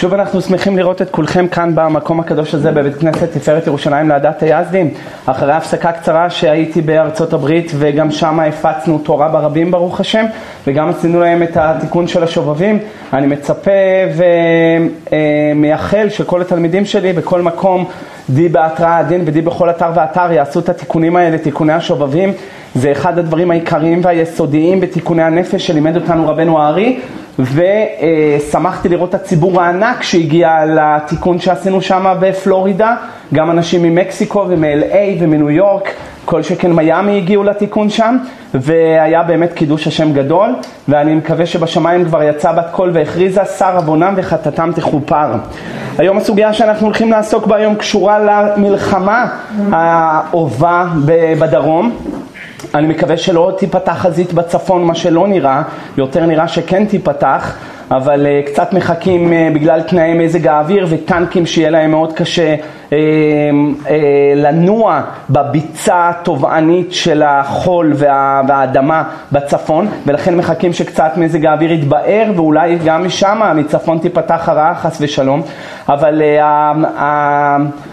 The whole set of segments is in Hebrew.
שוב אנחנו שמחים לראות את כולכם כאן במקום הקדוש הזה בבית כנסת תפארת ירושלים לעדת היזדים. אחרי הפסקה קצרה שהייתי בארצות הברית וגם שם הפצנו תורה ברבים ברוך השם וגם עשינו להם את התיקון של השובבים. אני מצפה ומייחל שכל התלמידים שלי בכל מקום די בהתראה הדין ודי בכל אתר ואתר יעשו את התיקונים האלה, תיקוני השובבים. זה אחד הדברים העיקריים והיסודיים בתיקוני הנפש שלימד אותנו רבנו הארי ושמחתי לראות את הציבור הענק שהגיע לתיקון שעשינו שם בפלורידה, גם אנשים ממקסיקו ומ-LA ומניו יורק, כל שכן מיאמי הגיעו לתיקון שם, והיה באמת קידוש השם גדול, ואני מקווה שבשמיים כבר יצא בת קול והכריזה שר עוונם וחטאתם תכופר. היום הסוגיה שאנחנו הולכים לעסוק בה היום קשורה למלחמה האובה בדרום. אני מקווה שלא תיפתח חזית בצפון, מה שלא נראה, יותר נראה שכן תיפתח, אבל uh, קצת מחכים uh, בגלל תנאי מזג האוויר וטנקים שיהיה להם מאוד קשה uh, uh, לנוע בביצה הטובענית של החול וה, והאדמה בצפון, ולכן מחכים שקצת מזג האוויר יתבאר ואולי גם משם, מצפון תיפתח הרעה חס ושלום, אבל uh, uh,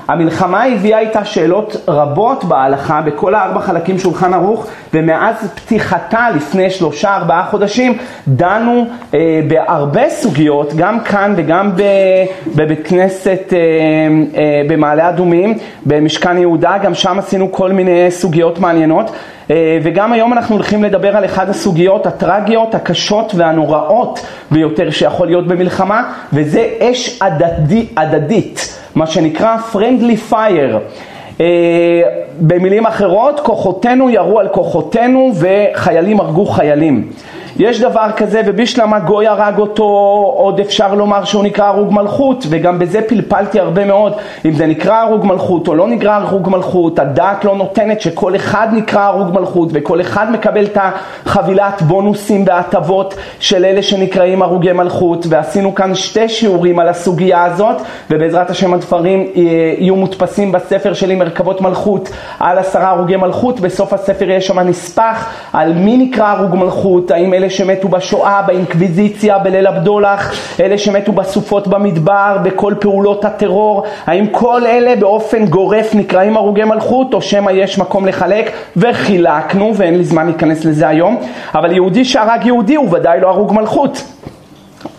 המלחמה הביאה איתה שאלות רבות בהלכה בכל הארבע חלקים שולחן ערוך, ומאז פתיחתה לפני שלושה ארבעה חודשים דנו uh, בהרבה סוגיות, גם כאן וגם בבית כנסת uh, uh, במעלה אדומים, במשכן יהודה, גם שם עשינו כל מיני סוגיות מעניינות. Uh, וגם היום אנחנו הולכים לדבר על אחת הסוגיות הטרגיות, הקשות והנוראות ביותר שיכול להיות במלחמה, וזה אש הדדי, הדדית, מה שנקרא friendly fire. Uh, במילים אחרות, כוחותינו ירו על כוחותינו וחיילים הרגו חיילים. יש דבר כזה ובישלמה גוי הרג אותו, עוד אפשר לומר שהוא נקרא הרוג מלכות וגם בזה פלפלתי הרבה מאוד. אם זה נקרא הרוג מלכות או לא נקרא הרוג מלכות, הדעת לא נותנת שכל אחד נקרא הרוג מלכות וכל אחד מקבל את החבילת בונוסים והטבות של אלה שנקראים הרוגי מלכות. ועשינו כאן שתי שיעורים על הסוגיה הזאת ובעזרת השם הדברים יהיו מודפסים בספר שלי מרכבות מלכות על עשרה הרוגי מלכות, בסוף הספר יש שם נספח על מי נקרא הרוג מלכות, האם אלה אלה שמתו בשואה, באינקוויזיציה, בליל הבדולח, אלה שמתו בסופות במדבר, בכל פעולות הטרור, האם כל אלה באופן גורף נקראים הרוגי מלכות, או שמא יש מקום לחלק, וחילקנו, ואין לי זמן להיכנס לזה היום, אבל יהודי שהרג יהודי הוא ודאי לא הרוג מלכות.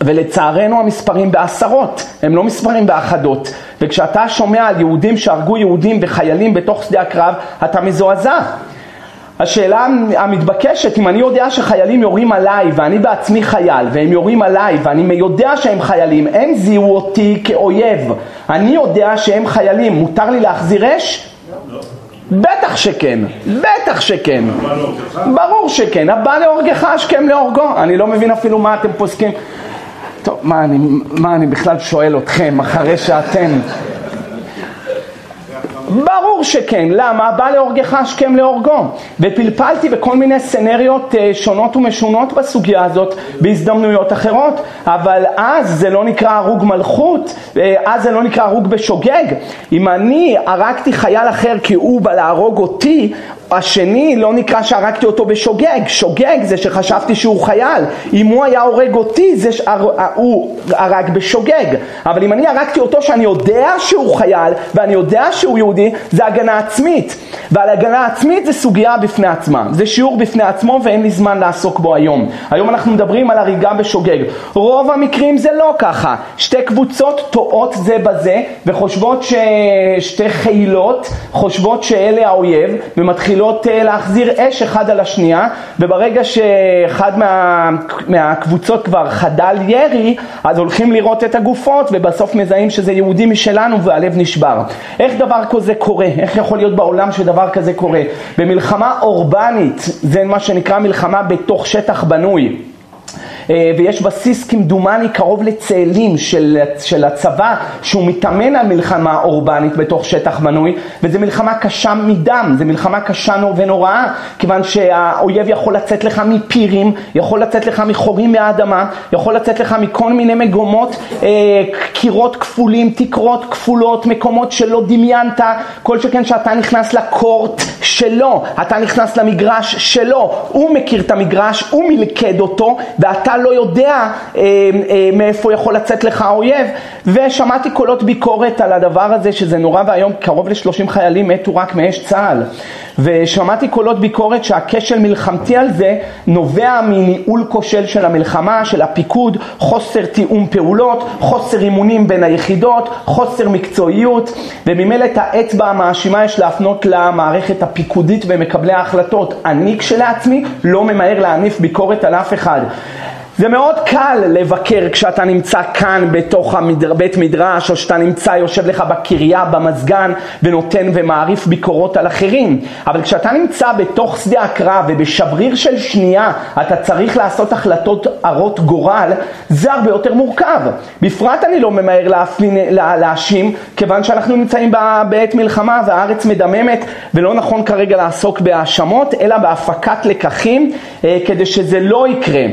ולצערנו המספרים בעשרות, הם לא מספרים באחדות. וכשאתה שומע על יהודים שהרגו יהודים וחיילים בתוך שדה הקרב, אתה מזועזע. השאלה המתבקשת, אם אני יודע שחיילים יורים עליי ואני בעצמי חייל והם יורים עליי ואני יודע שהם חיילים, הם זיהו אותי כאויב, אני יודע שהם חיילים, מותר לי להחזיר אש? בטח שכן, בטח שכן, ברור שכן, הבא להורגך השכם להורגו, אני לא מבין אפילו מה אתם פוסקים. טוב, מה אני, מה אני בכלל שואל אתכם אחרי שאתם ברור שכן, למה? בא להורגך השכם להורגו. ופלפלתי בכל מיני סצנריות אה, שונות ומשונות בסוגיה הזאת בהזדמנויות אחרות, אבל אז זה לא נקרא הרוג מלכות, אה, אז זה לא נקרא הרוג בשוגג. אם אני הרגתי חייל אחר כי הוא בא להרוג אותי, השני לא נקרא שהרגתי אותו בשוגג, שוגג זה שחשבתי שהוא חייל, אם הוא היה הורג אותי זה שהוא הרג בשוגג, אבל אם אני הרגתי אותו שאני יודע שהוא חייל ואני יודע שהוא יהודי, זה הגנה עצמית, ועל הגנה עצמית זה סוגיה בפני עצמה, זה שיעור בפני עצמו ואין לי זמן לעסוק בו היום. היום אנחנו מדברים על הריגה בשוגג, רוב המקרים זה לא ככה, שתי קבוצות טועות זה בזה וחושבות ששתי חילות חושבות שאלה האויב ומתחילות מתחילות אה, להחזיר אש אחד על השנייה וברגע שאחד מה, מהקבוצות כבר חדל ירי אז הולכים לראות את הגופות ובסוף מזהים שזה יהודי משלנו והלב נשבר. איך דבר כזה קורה? איך יכול להיות בעולם שדבר כזה קורה? במלחמה אורבנית זה מה שנקרא מלחמה בתוך שטח בנוי ויש בסיס כמדומני קרוב לצאלים של, של הצבא שהוא מתאמן על מלחמה אורבנית בתוך שטח בנוי וזו מלחמה קשה מדם, זו מלחמה קשה ונוראה כיוון שהאויב יכול לצאת לך מפירים, יכול לצאת לך מחורים מהאדמה, יכול לצאת לך מכל מיני מגומות, אה, קירות כפולים, תקרות כפולות, מקומות שלא דמיינת, כל שכן שאתה נכנס לקורט שלו, אתה נכנס למגרש שלו, הוא מכיר את המגרש, הוא מלכד אותו ואתה בכלל לא יודע אה, אה, מאיפה יכול לצאת לך האויב, ושמעתי קולות ביקורת על הדבר הזה שזה נורא ואיום, קרוב ל-30 חיילים מתו רק מאש צה"ל. ושמעתי קולות ביקורת שהכשל מלחמתי על זה נובע מניהול כושל של המלחמה, של הפיקוד, חוסר תיאום פעולות, חוסר אימונים בין היחידות, חוסר מקצועיות, וממילא את האצבע המאשימה יש להפנות למערכת הפיקודית ומקבלי ההחלטות. אני כשלעצמי לא ממהר להניף ביקורת על אף אחד. זה מאוד קל לבקר כשאתה נמצא כאן בתוך המדר... בית מדרש, או שאתה נמצא, יושב לך בקריה, במזגן, ונותן ומעריף ביקורות על אחרים. אבל כשאתה נמצא בתוך שדה הקרב ובשבריר של שנייה אתה צריך לעשות החלטות הרות גורל, זה הרבה יותר מורכב. בפרט אני לא ממהר להפין, לה, להאשים, כיוון שאנחנו נמצאים בעת מלחמה והארץ מדממת, ולא נכון כרגע לעסוק בהאשמות, אלא בהפקת לקחים, אה, כדי שזה לא יקרה.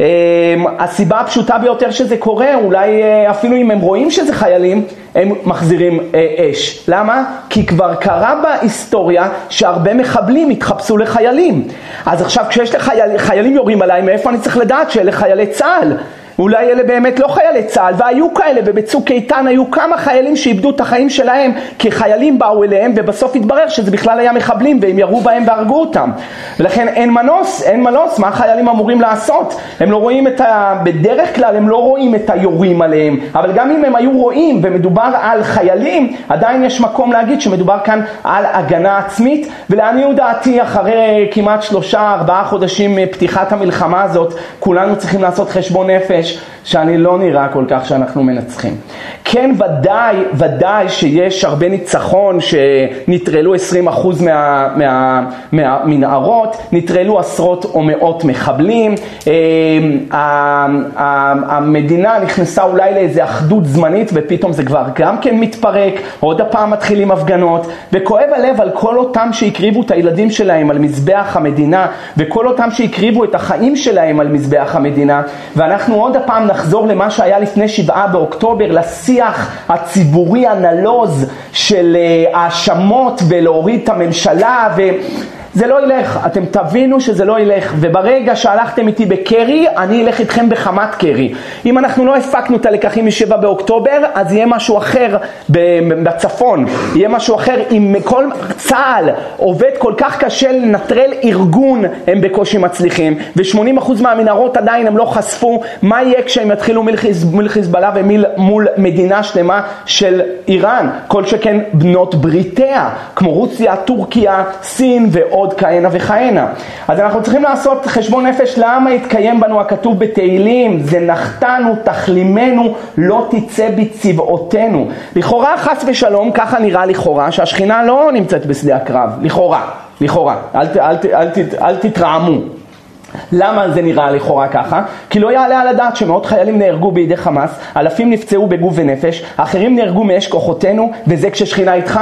אמ, הסיבה הפשוטה ביותר שזה קורה, אולי אה, אפילו אם הם רואים שזה חיילים, הם מחזירים אה, אש. למה? כי כבר קרה בהיסטוריה שהרבה מחבלים התחפשו לחיילים. אז עכשיו כשיש לחיילים יורים עליי, מאיפה אני צריך לדעת שאלה חיילי צה"ל? אולי אלה באמת לא חיילי צה"ל, והיו כאלה, ובצוק איתן היו כמה חיילים שאיבדו את החיים שלהם, כי חיילים באו אליהם, ובסוף התברר שזה בכלל היה מחבלים, והם ירו בהם והרגו אותם. ולכן אין מנוס, אין מנוס, מה החיילים אמורים לעשות? הם לא רואים את ה... בדרך כלל הם לא רואים את היורים עליהם, אבל גם אם הם היו רואים ומדובר על חיילים, עדיין יש מקום להגיד שמדובר כאן על הגנה עצמית, ולעניות דעתי, אחרי כמעט שלושה, ארבעה חודשים מפתיחת המלחמה הזאת, כולנו צריכים לעשות חשבון נפש. שאני לא נראה כל כך שאנחנו מנצחים. כן, ודאי, ודאי שיש הרבה ניצחון שנטרלו 20% מה, מה, מהמנהרות, נטרלו עשרות או מאות מחבלים, אה, המדינה נכנסה אולי לאיזו אחדות זמנית ופתאום זה כבר גם כן מתפרק, עוד הפעם מתחילים הפגנות, וכואב הלב על כל אותם שהקריבו את הילדים שלהם על מזבח המדינה, וכל אותם שהקריבו את החיים שלהם על מזבח המדינה, ואנחנו עוד הפעם נחזור למה שהיה לפני שבעה באוקטובר, לשיח הציבורי הנלוז של אה, האשמות ולהוריד את הממשלה ו... זה לא ילך, אתם תבינו שזה לא ילך, וברגע שהלכתם איתי בקרי, אני אלך איתכם בחמת קרי. אם אנחנו לא הפקנו את הלקחים משבע באוקטובר, אז יהיה משהו אחר בצפון, יהיה משהו אחר, אם כל צה"ל עובד כל כך קשה לנטרל ארגון, הם בקושי מצליחים, ו-80% מהמנהרות עדיין הם לא חשפו, מה יהיה כשהם יתחילו מול חיזבאללה ומול מדינה שלמה של איראן, כל שכן בנות בריתיה, כמו רוסיה, טורקיה, סין ועוד. עוד כהנה וכהנה. אז אנחנו צריכים לעשות חשבון נפש למה התקיים בנו הכתוב בתהילים, זה נחתנו, תחלימנו, לא תצא בצבעותינו. לכאורה חס ושלום, ככה נראה לכאורה, שהשכינה לא נמצאת בשדה הקרב, לכאורה, לכאורה, אל, אל, אל, אל, אל, אל תתרעמו. למה זה נראה לכאורה ככה? כי לא יעלה על הדעת שמאות חיילים נהרגו בידי חמאס, אלפים נפצעו בגוף ונפש, אחרים נהרגו מאש כוחותינו, וזה כששכינה איתך?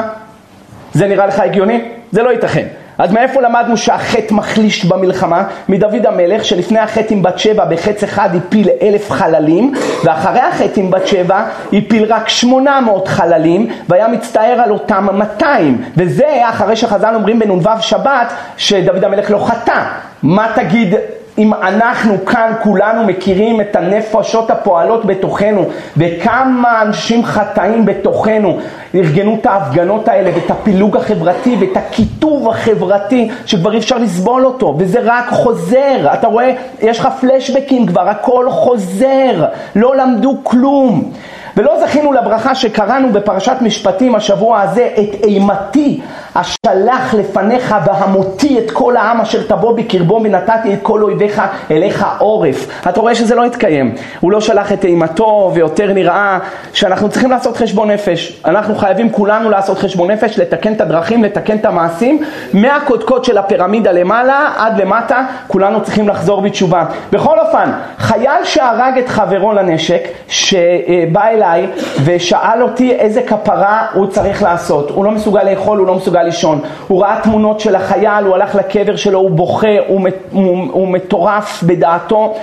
זה נראה לך הגיוני? זה לא ייתכן. אז מאיפה למדנו שהחטא מחליש במלחמה? מדוד המלך שלפני החטא עם בת שבע בחץ אחד הפיל אלף חללים ואחרי החטא עם בת שבע הפיל רק שמונה מאות חללים והיה מצטער על אותם 200 וזה אחרי שחז"ל אומרים בנ"ו שבת שדוד המלך לא חטא מה תגיד אם אנחנו כאן כולנו מכירים את הנפשות הפועלות בתוכנו וכמה אנשים חטאים בתוכנו ארגנו את ההפגנות האלה ואת הפילוג החברתי ואת הקיטוב החברתי שכבר אי אפשר לסבול אותו וזה רק חוזר, אתה רואה, יש לך פלשבקים כבר, הכל חוזר, לא למדו כלום. ולא זכינו לברכה שקראנו בפרשת משפטים השבוע הזה, את אימתי אשלח לפניך והמותי את כל העם אשר תבוא בקרבו ונתתי את כל אויביך אליך עורף. אתה רואה שזה לא התקיים. הוא לא שלח את אימתו ויותר נראה שאנחנו צריכים לעשות חשבון נפש. אנחנו חייבים כולנו לעשות חשבון נפש, לתקן את הדרכים, לתקן את המעשים. מהקודקוד של הפירמידה למעלה עד למטה, כולנו צריכים לחזור בתשובה. בכל אופן, חייל שהרג את חברו לנשק, שבא אליי ושאל אותי איזה כפרה הוא צריך לעשות. הוא לא מסוגל לאכול, הוא לא מסוגל לישון. הוא ראה תמונות של החייל, הוא הלך לקבר שלו, הוא בוכה, הוא, הוא, הוא מטורף בדעתו,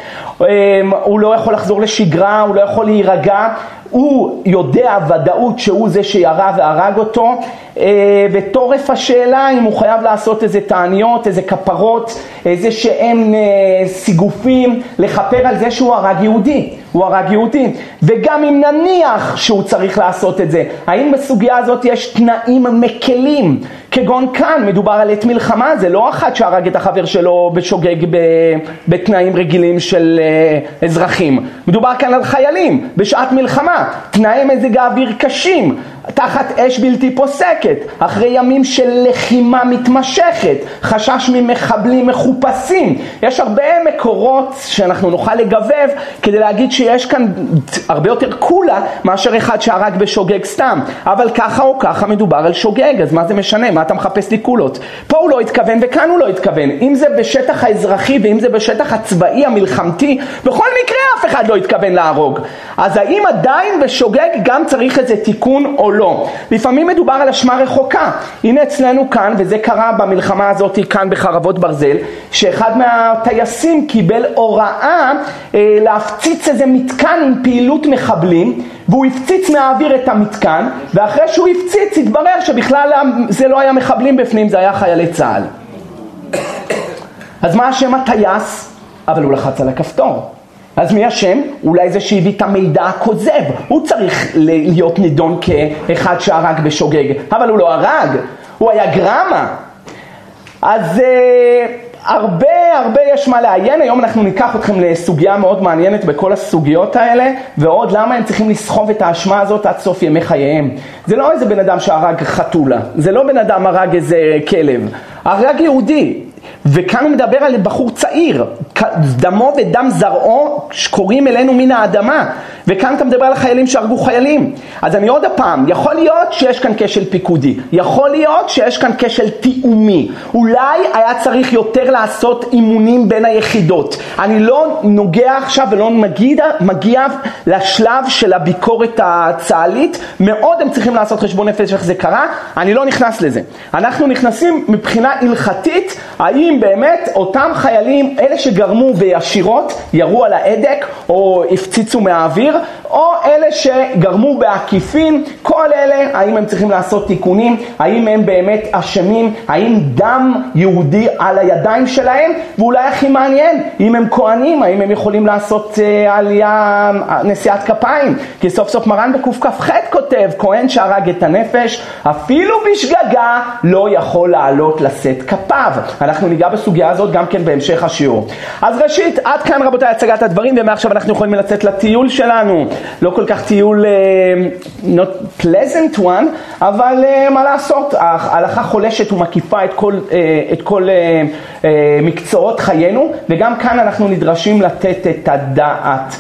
אמ, הוא לא יכול לחזור לשגרה, הוא לא יכול להירגע. הוא יודע ודאות שהוא זה שירה והרג אותו, אה, וטורף השאלה אם הוא חייב לעשות איזה תעניות, איזה כפרות, איזה שהם אה, סיגופים, לכפר על זה שהוא הרג יהודי, הוא הרג יהודי. וגם אם נניח שהוא צריך לעשות את זה, האם בסוגיה הזאת יש תנאים מקלים? כגון כאן, מדובר על עת מלחמה, זה לא אחד שהרג את החבר שלו בשוגג בתנאים רגילים של אה, אזרחים. מדובר כאן על חיילים, בשעת מלחמה, תנאי מזג האוויר קשים, תחת אש בלתי פוסקת, אחרי ימים של לחימה מתמשכת, חשש ממחבלים מחופשים. יש הרבה מקורות שאנחנו נוכל לגבב כדי להגיד שיש כאן הרבה יותר קולה מאשר אחד שהרג בשוגג סתם. אבל ככה או ככה מדובר על שוגג, אז מה זה משנה? מה אתה מחפש לי קולות? פה הוא לא התכוון וכאן הוא לא התכוון. אם זה בשטח האזרחי ואם זה בשטח הצבאי המלחמתי, בכל מקרה אף אחד לא התכוון להרוג. אז האם עדיין בשוגג גם צריך איזה תיקון או לא? לפעמים מדובר על אשמה רחוקה. הנה אצלנו כאן, וזה קרה במלחמה הזאת כאן בחרבות ברזל, שאחד מהטייסים קיבל הוראה אה, להפציץ איזה מתקן עם פעילות מחבלים, והוא הפציץ מהאוויר את המתקן, ואחרי שהוא הפציץ התברר שבכלל זה לא היה מחבלים בפנים, זה היה חיילי צה"ל. אז מה השם הטייס? אבל הוא לחץ על הכפתור. אז מי אשם? אולי זה שהביא את המידע הכוזב. הוא צריך להיות נידון כאחד שהרג בשוגג, אבל הוא לא הרג, הוא היה גרמה. אז אה, הרבה הרבה יש מה לעיין, היום אנחנו ניקח אתכם לסוגיה מאוד מעניינת בכל הסוגיות האלה, ועוד למה הם צריכים לסחוב את האשמה הזאת עד סוף ימי חייהם. זה לא איזה בן אדם שהרג חתולה, זה לא בן אדם הרג איזה כלב, הרג יהודי, וכאן הוא מדבר על בחור צעיר, דמו ודם זרעו שקורים אלינו מן האדמה, וכאן אתה מדבר על החיילים שהרגו חיילים. אז אני עוד פעם, יכול להיות שיש כאן כשל פיקודי, יכול להיות שיש כאן כשל תיאומי, אולי היה צריך יותר לעשות אימונים בין היחידות. אני לא נוגע עכשיו ולא מגיע, מגיע לשלב של הביקורת הצה"לית, מאוד הם צריכים לעשות חשבון נפש איך זה קרה, אני לא נכנס לזה. אנחנו נכנסים מבחינה הלכתית, האם באמת אותם חיילים, אלה שגרמו בישירות, ירו על ההדק או הפציצו מהאוויר, או אלה שגרמו בעקיפין, כל אלה, האם הם צריכים לעשות תיקונים, האם הם באמת אשמים, האם דם יהודי על הידיים שלהם, ואולי הכי מעניין, אם הם כהנים, האם הם יכולים לעשות uh, עלייה, נשיאת כפיים, כי סוף סוף מרן בקכ"ח כותב, כהן שהרג את הנפש, אפילו בשגגה לא יכול לעלות לשאת כפיו. אנחנו ניגע בסוגיה הזאת גם כן בהמשך השיעור. אז ראשית, עד כאן רבותיי הצגת הדברים, ומעכשיו אנחנו יכולים לצאת לטיול שלנו. לא כל כך טיול uh, not pleasant one, אבל uh, מה לעשות, ההלכה חולשת ומקיפה את כל, uh, את כל uh, uh, מקצועות חיינו, וגם כאן אנחנו נדרשים לתת את הדעת.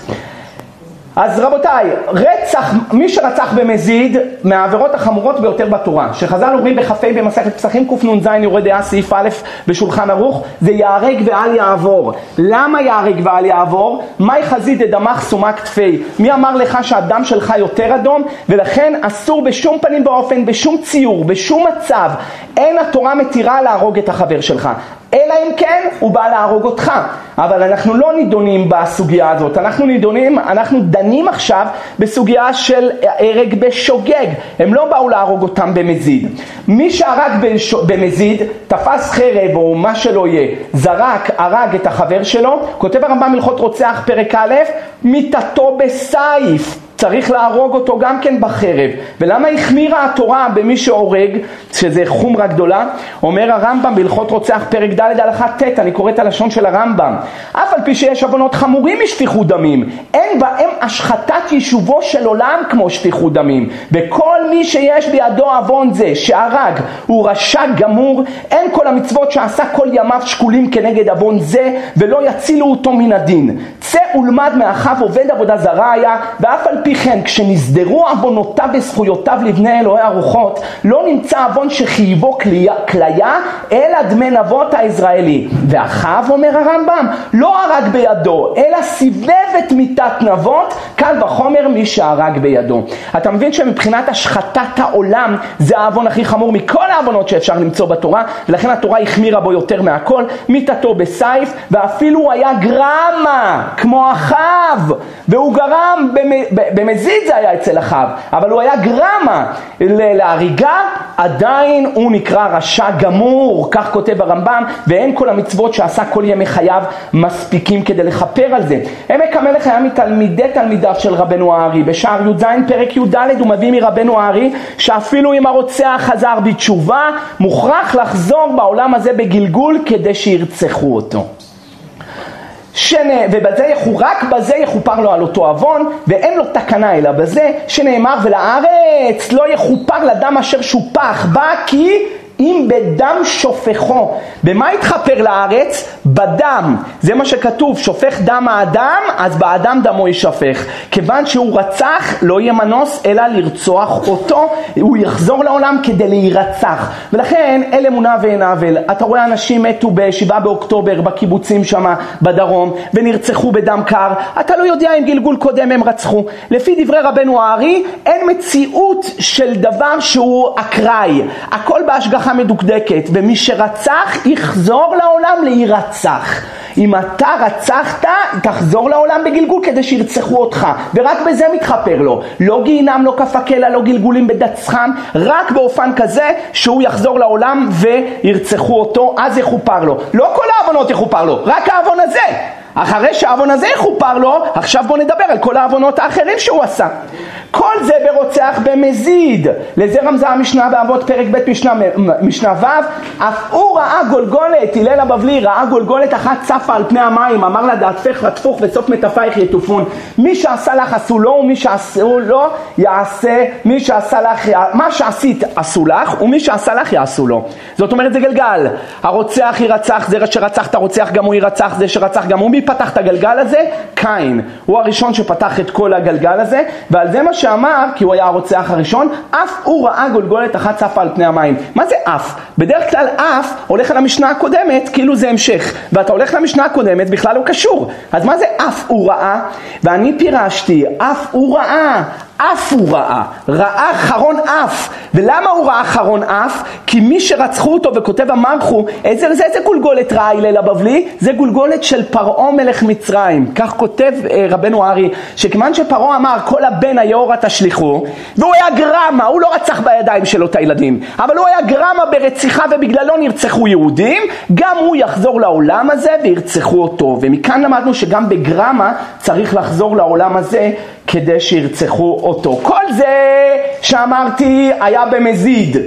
אז רבותיי, רצח, מי שרצח במזיד מהעבירות החמורות ביותר בתורה, שחז"ל אומרים בכ"ה במסכת פסחים קנ"ז יורה דעה סעיף א' בשולחן ערוך, זה ייהרג ואל יעבור. למה ייהרג ואל יעבור? מאי חזית דדמך סומק תפי. מי אמר לך שהדם שלך יותר אדום? ולכן אסור בשום פנים ואופן, בשום ציור, בשום מצב, אין התורה מתירה להרוג את החבר שלך. אלא אם כן הוא בא להרוג אותך. אבל אנחנו לא נידונים בסוגיה הזאת, אנחנו נידונים, אנחנו דנים עכשיו בסוגיה של הרג בשוגג, הם לא באו להרוג אותם במזיד. מי שהרג במזיד, תפס חרב או מה שלא יהיה, זרק, הרג את החבר שלו, כותב הרמב"ם הלכות רוצח פרק א', מיתתו בסייף. צריך להרוג אותו גם כן בחרב. ולמה החמירה התורה במי שהורג, שזה חומרה גדולה? אומר הרמב"ם בהלכות רוצח פרק ד' הלכה ט', אני קורא את הלשון של הרמב"ם. אף על פי שיש עוונות חמורים משפיכות דמים, אין בהם השחתת יישובו של עולם כמו שפיכות דמים. וכל מי שיש בידו עוון זה שהרג הוא רשע גמור, אין כל המצוות שעשה כל ימיו שקולים כנגד עוון זה, ולא יצילו אותו מן הדין. צא ולמד מאחיו עובד עבודה זרה היה, ואף על פי כן, כשנסדרו עוונותיו וזכויותיו לבני אלוהי הרוחות, לא נמצא עוון שחייבו כליה, אלא דמי נבות הישראלי. ואחיו, אומר הרמב"ם, לא הרג בידו, אלא סיבב את מיתת נבות, קל וחומר מי שהרג בידו. אתה מבין שמבחינת השחתת העולם, זה העוון הכי חמור מכל העוונות שאפשר למצוא בתורה, ולכן התורה החמירה בו יותר מהכל, מיתתו בסייף, ואפילו היה גרמה, כמו אחיו, והוא גרם במזיד זה היה אצל אחאב, אבל הוא היה גרמה להריגה, עדיין הוא נקרא רשע גמור, כך כותב הרמב"ם, ואין כל המצוות שעשה כל ימי חייו מספיקים כדי לכפר על זה. עמק המלך היה מתלמידי תלמידיו של רבנו הארי, בשער י"ז פרק י"ד הוא מביא מרבנו הארי, שאפילו אם הרוצח חזר בתשובה, מוכרח לחזור בעולם הזה בגלגול כדי שירצחו אותו. שנ... ובזה רק בזה יכופר לו על אותו עוון, ואין לו תקנה אלא בזה, שנאמר ולארץ לא יכופר לדם אשר שופח בה כי אם בדם שופכו. במה יתכפר לארץ? בדם. זה מה שכתוב, שופך דם האדם, אז באדם דמו יישפך. כיוון שהוא רצח, לא יהיה מנוס אלא לרצוח אותו, הוא יחזור לעולם כדי להירצח. ולכן אין אמונה ואין עוול. אתה רואה אנשים מתו ב-7 באוקטובר בקיבוצים שם בדרום, ונרצחו בדם קר, אתה לא יודע אם גלגול קודם הם רצחו. לפי דברי רבנו הארי, אין מציאות של דבר שהוא אקראי. הכל בהשגחה. השגחה מדוקדקת, ומי שרצח יחזור לעולם להירצח. אם אתה רצחת, תחזור לעולם בגלגול כדי שירצחו אותך, ורק בזה מתחפר לו. לא גיהינם, לא כף הקלע, לא גלגולים בדצחם, רק באופן כזה שהוא יחזור לעולם וירצחו אותו, אז יכופר לו. לא כל העוונות יכופר לו, רק העוון הזה. אחרי שהעוון הזה יכופר לו, עכשיו בואו נדבר על כל העוונות האחרים שהוא עשה. כל זה ברוצח במזיד. לזה רמזה המשנה באבות פרק ב' משנה, משנה ו', אף הוא ראה גולגולת, הלל הבבלי ראה גולגולת אחת צפה על פני המים, אמר לה דעתך לטפוך וסוף מטפייך יטופון. מי שעשה לך עשו לו ומי שעשו לו יעשה, מי שעשה לך, מה שעשית עשו לך ומי שעשה לך יעשו לו. זאת אומרת זה גלגל, הרוצח ירצח, זה שרצח את הרוצח גם הוא ירצח, זה שרצח גם הוא. מי פתח את הגלגל הזה? קין. הוא הראשון שפתח את כל הגלגל הזה, ועל זה מה. שאמר, כי הוא היה הרוצח הראשון, אף הוא ראה גולגולת אחת צפה על פני המים. מה זה אף? בדרך כלל אף הולך על המשנה הקודמת כאילו זה המשך, ואתה הולך למשנה הקודמת בכלל לא קשור. אז מה זה אף הוא ראה? ואני פירשתי, אף הוא ראה, אף הוא ראה, ראה חרון אף. ולמה הוא ראה חרון אף? כי מי שרצחו אותו וכותב המרחו, איזה, איזה, איזה גולגולת ראה הלל הבבלי? זה גולגולת של פרעה מלך מצרים. כך כותב אה, רבנו ארי, שכיוון שפרעה אמר כל הבן היאורה תשליכו, והוא היה גרמה, הוא לא רצח בידיים שלו את הילדים, אבל הוא היה גרמה ברציחה ובגללו נרצחו יהודים, גם הוא יחזור לעולם הזה וירצחו אותו. ומכאן למדנו שגם בגרמה צריך לחזור לעולם הזה כדי שירצחו אותו. כל זה שאמרתי היה במזיד.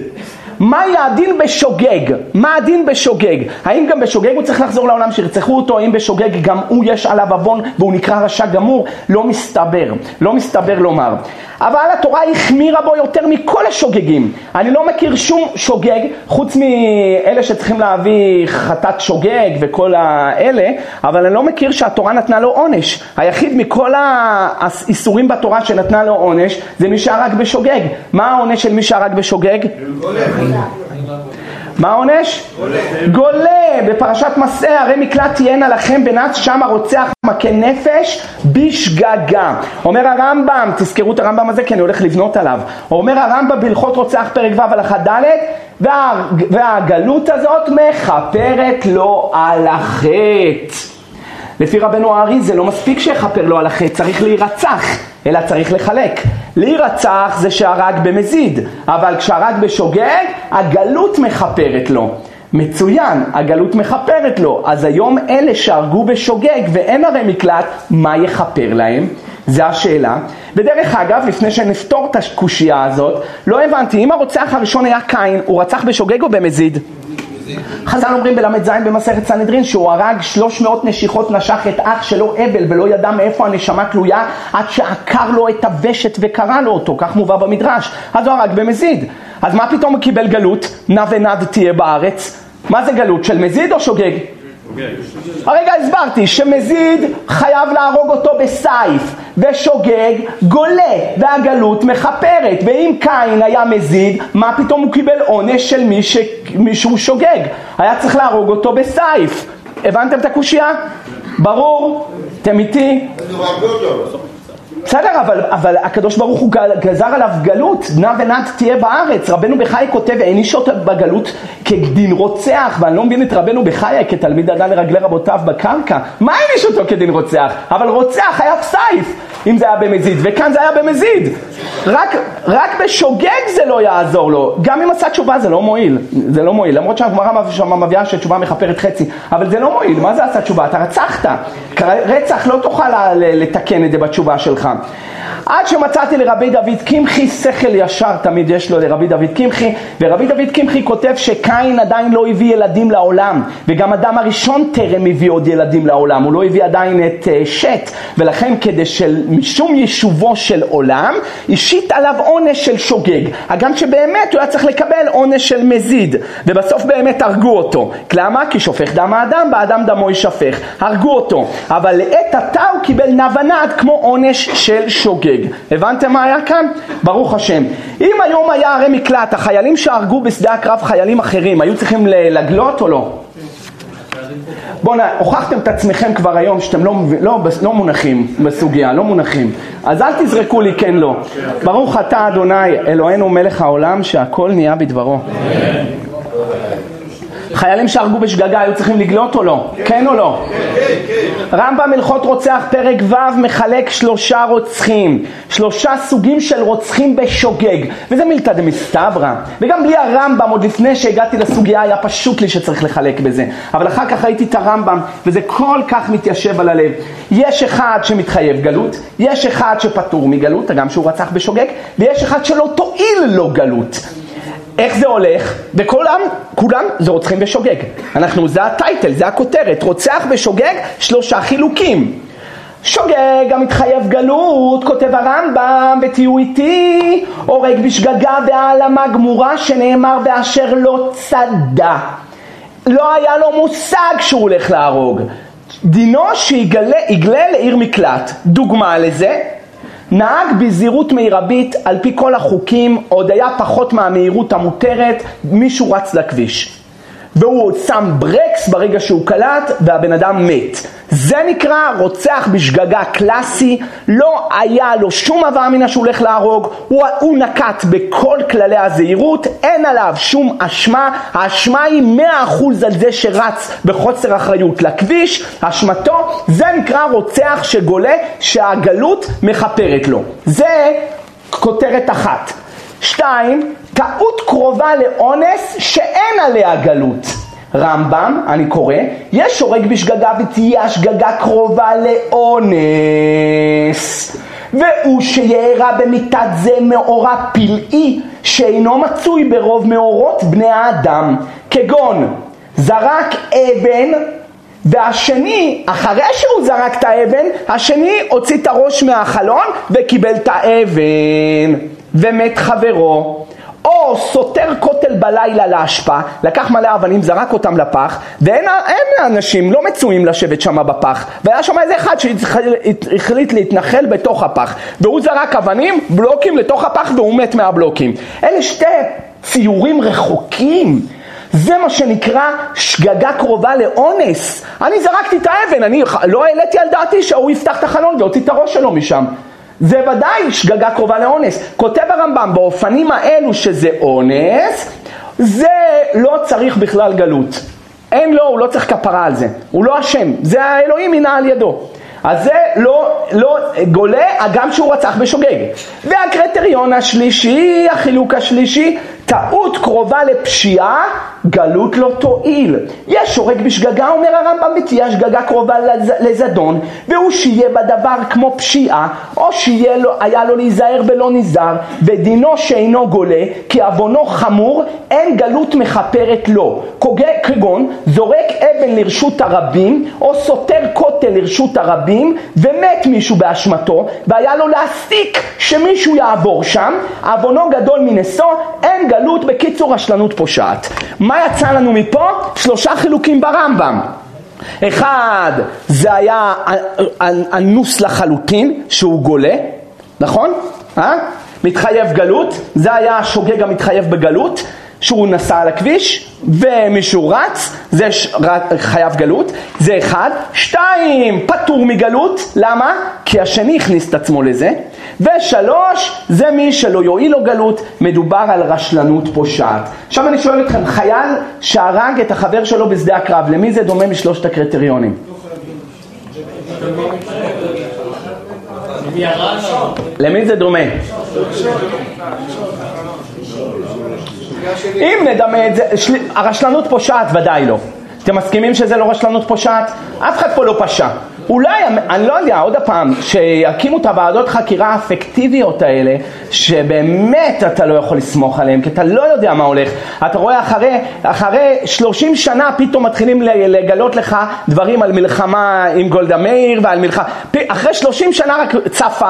מהי הדין בשוגג? מה הדין בשוגג? האם גם בשוגג הוא צריך לחזור לעולם שירצחו אותו? האם בשוגג גם הוא יש עליו עוון והוא נקרא רשע גמור? לא מסתבר, לא מסתבר לומר. אבל התורה החמירה בו יותר מכל השוגגים. אני לא מכיר שום שוגג, חוץ מאלה שצריכים להביא חטאת שוגג וכל האלה, אבל אני לא מכיר שהתורה נתנה לו עונש. היחיד מכל האיסורים בתורה שנתנה לו עונש זה מי שהרג בשוגג. מה העונש של מי שהרג בשוגג? מה העונש? גולה. גולה, בפרשת מסע, הרי מקלט תהיינה לכם בנץ שם הרוצח מכה נפש בשגגה. אומר הרמב"ם, תזכרו את הרמב"ם הזה כי אני הולך לבנות עליו. אומר הרמב"ם בהלכות רוצח פרק ו' הלכה ד' וה, והגלות הזאת מכפרת לו על החטא. לפי רבנו הארי זה לא מספיק שיכפר לו על החטא, צריך להירצח, אלא צריך לחלק. להירצח זה שהרג במזיד, אבל כשהרג בשוגג, הגלות מכפרת לו. מצוין, הגלות מכפרת לו. אז היום אלה שהרגו בשוגג ואין הרי מקלט, מה יכפר להם? זה השאלה. ודרך אגב, לפני שנפתור את הקושייה הזאת, לא הבנתי, אם הרוצח הראשון היה קין, הוא רצח בשוגג או במזיד? חז"ל אומרים בל"ז במסכת סנהדרין שהוא הרג 300 נשיכות נשך את אח שלו אבל ולא ידע מאיפה הנשמה תלויה עד שעקר לו את הוושת וקרע לו אותו, כך מובא במדרש. אז הוא הרג במזיד. אז מה פתאום הוא קיבל גלות? נע ונד תהיה בארץ. מה זה גלות? של מזיד או שוגג? הרגע הסברתי שמזיד חייב להרוג אותו בסייף ושוגג גולה והגלות מכפרת ואם קין היה מזיד מה פתאום הוא קיבל עונש של מי ש... מישהו שוגג היה צריך להרוג אותו בסייף הבנתם את הקושייה? ברור? אתם איתי? בסדר, אבל, אבל הקדוש ברוך הוא גזר עליו גלות, נע ונד תהיה בארץ. רבנו בחיי כותב, העניש אותו בגלות כדין רוצח, ואני לא מבין את רבנו בחיי כתלמיד אדם לרגלי רבותיו בקרקע. מה העניש אותו כדין רוצח? אבל רוצח היה סייף. אם זה היה במזיד, וכאן זה היה במזיד. רק, רק בשוגג זה לא יעזור לו, גם אם עשה תשובה זה לא מועיל, זה לא מועיל, למרות שהגמרא מביאה שתשובה מכפרת חצי, אבל זה לא מועיל, מה זה עשה תשובה? אתה רצחת, רצח לא תוכל לתקן את זה בתשובה שלך. Islam. עד שמצאתי לרבי דוד קמחי, שכל ישר תמיד יש לו לרבי דוד קמחי, ורבי דוד קמחי כותב שקין עדיין לא הביא ילדים לעולם, וגם אדם הראשון טרם הביא עוד ילדים לעולם, הוא לא הביא עדיין את uh, שת, ולכן כדי שמשום יישובו של עולם, השית עליו עונש של שוגג, הגם שבאמת הוא היה צריך לקבל עונש של מזיד, ובסוף באמת הרגו אותו. למה? כי שופך דם האדם, באדם דמו יישפך. הרגו אותו. אבל לעת עתה הוא קיבל נבנד כמו עונש של שוגג. חוגג. הבנתם מה היה כאן? ברוך השם. אם היום היה הרי מקלט, החיילים שהרגו בשדה הקרב חיילים אחרים, היו צריכים לגלות או לא? בוא'נה, הוכחתם את עצמכם כבר היום שאתם לא, לא, לא מונחים בסוגיה, לא מונחים. אז אל תזרקו לי כן לא. ברוך אתה אדוני אלוהינו מלך העולם שהכל נהיה בדברו. חיילים שהרגו בשגגה היו צריכים לגלות או לא? כן או לא? רמב"ם הלכות רוצח פרק ו' מחלק שלושה רוצחים, שלושה סוגים של רוצחים בשוגג, וזה מילתא דמסתברא, וגם בלי הרמב"ם עוד לפני שהגעתי לסוגיה היה פשוט לי שצריך לחלק בזה, אבל אחר כך ראיתי את הרמב"ם וזה כל כך מתיישב על הלב. יש אחד שמתחייב גלות, יש אחד שפטור מגלות, הגם שהוא רצח בשוגג, ויש אחד שלא תועיל לו גלות. איך זה הולך? וכולם, כולם זה רוצחים בשוגג. אנחנו, זה הטייטל, זה הכותרת, רוצח בשוגג, שלושה חילוקים. שוגג המתחייב גלות, כותב הרמב"ם, ותהיו איתי, הורג בשגגה בהעלמה גמורה, שנאמר באשר לא צדה. לא היה לו מושג שהוא הולך להרוג. דינו שיגלה לעיר מקלט. דוגמה לזה, נהג בזהירות מרבית על פי כל החוקים, עוד היה פחות מהמהירות המותרת, מישהו רץ לכביש. והוא שם ברקס ברגע שהוא קלט והבן אדם מת. זה נקרא רוצח בשגגה קלאסי, לא היה לו שום הווה אמינא שהוא הולך להרוג, הוא, הוא נקט בכל כללי הזהירות, אין עליו שום אשמה, האשמה היא מאה אחוז על זה שרץ בחוסר אחריות לכביש, אשמתו, זה נקרא רוצח שגולה שהגלות מכפרת לו. זה כותרת אחת. שתיים, טעות קרובה לאונס שאין עליה גלות. רמב"ם, אני קורא, יש הורג בשגגה ותהיה השגגה קרובה לאונס. והוא שיארע במיתת זה מאורע פלאי שאינו מצוי ברוב מאורות בני האדם, כגון זרק אבן והשני, אחרי שהוא זרק את האבן, השני הוציא את הראש מהחלון וקיבל את האבן ומת חברו. או סותר כותל בלילה לאשפה, לקח מלא אבנים, זרק אותם לפח, ואין אנשים, לא מצויים לשבת שם בפח, והיה שם איזה אחד שהחליט להתנחל בתוך הפח, והוא זרק אבנים, בלוקים לתוך הפח והוא מת מהבלוקים. אלה שתי ציורים רחוקים. זה מה שנקרא שגגה קרובה לאונס. אני זרקתי את האבן, אני לא העליתי על דעתי שהוא יפתח את החלון והוציא את הראש שלו משם. זה ודאי שגגה קרובה לאונס. כותב הרמב"ם, באופנים האלו שזה אונס, זה לא צריך בכלל גלות. אין לו, הוא לא צריך כפרה על זה. הוא לא אשם, זה האלוהים מינה על ידו. אז זה לא, לא גולה, הגם שהוא רצח בשוגג. והקריטריון השלישי, החילוק השלישי, טעות קרובה לפשיעה, גלות לא תועיל. יש הורג בשגגה, אומר הרמב"ם, ותהיה שגגה קרובה לזדון, והוא שיהיה בדבר כמו פשיעה, או שהיה לו להיזהר ולא נזהר, ודינו שאינו גולה, כי עוונו חמור, אין גלות מכפרת לו. כגון זורק אבן לרשות הרבים, או סותר כותל לרשות הרבים, ומת מישהו באשמתו, והיה לו להסיק שמישהו יעבור שם, עוונו גדול מנשוא, אין גלות גלות, בקיצור רשלנות פושעת. מה יצא לנו מפה? שלושה חילוקים ברמב"ם. אחד, זה היה אנוס לחלוטין, שהוא גולה, נכון? אה? מתחייב גלות, זה היה השוגג המתחייב בגלות. שהוא נסע על הכביש ומישהו רץ, זה ש... חייב גלות, זה אחד. שתיים, פטור מגלות, למה? כי השני הכניס את עצמו לזה. ושלוש, זה מי שלא יועיל לו גלות, מדובר על רשלנות פושעת. עכשיו אני שואל אתכם, חייל שהרג את החבר שלו בשדה הקרב, למי זה דומה משלושת הקריטריונים? למי זה דומה? אם נדמה את זה, הרשלנות פושעת ודאי לא. אתם מסכימים שזה לא רשלנות פושעת? אף אחד פה לא פשע. אולי, אני לא יודע, עוד פעם, שיקימו את הוועדות חקירה האפקטיביות האלה, שבאמת אתה לא יכול לסמוך עליהן, כי אתה לא יודע מה הולך. אתה רואה אחרי, אחרי 30 שנה פתאום מתחילים לגלות לך דברים על מלחמה עם גולדה מאיר ועל מלחמה, אחרי 30 שנה רק צפה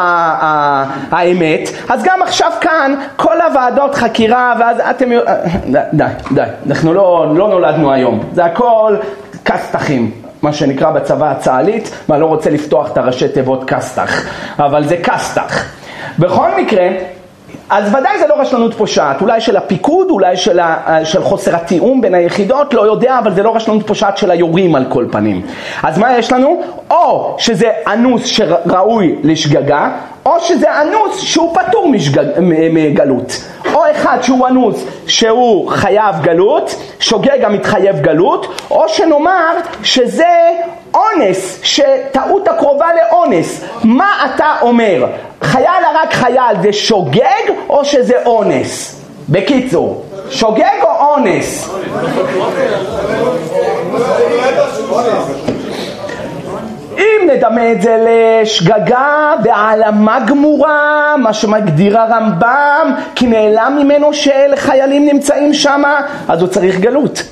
האמת, אז גם עכשיו כאן כל הוועדות חקירה, ואז אתם, די, די, די, אנחנו לא, לא נולדנו היום, זה הכל כסת"חים. מה שנקרא בצבא הצה"לית, ואני לא רוצה לפתוח את הראשי תיבות כסת"ח, אבל זה כסת"ח. בכל מקרה, אז ודאי זה לא רשלנות פושעת, אולי של הפיקוד, אולי של, ה, של חוסר התיאום בין היחידות, לא יודע, אבל זה לא רשלנות פושעת של היורים על כל פנים. אז מה יש לנו? או שזה אנוס שראוי לשגגה, או שזה אנוס שהוא פטור משגג, מגלות. או אחד שהוא אנוס שהוא חייב גלות, שוגג המתחייב גלות, או שנאמר שזה אונס, שטעות הקרובה לאונס. מה אתה אומר? חייל הרג חייל זה שוגג או שזה אונס? בקיצור, שוגג או אונס? אם נדמה את זה לשגגה והעלמה גמורה, מה שמגדיר הרמב"ם, כי נעלם ממנו של חיילים נמצאים שם, אז הוא צריך גלות.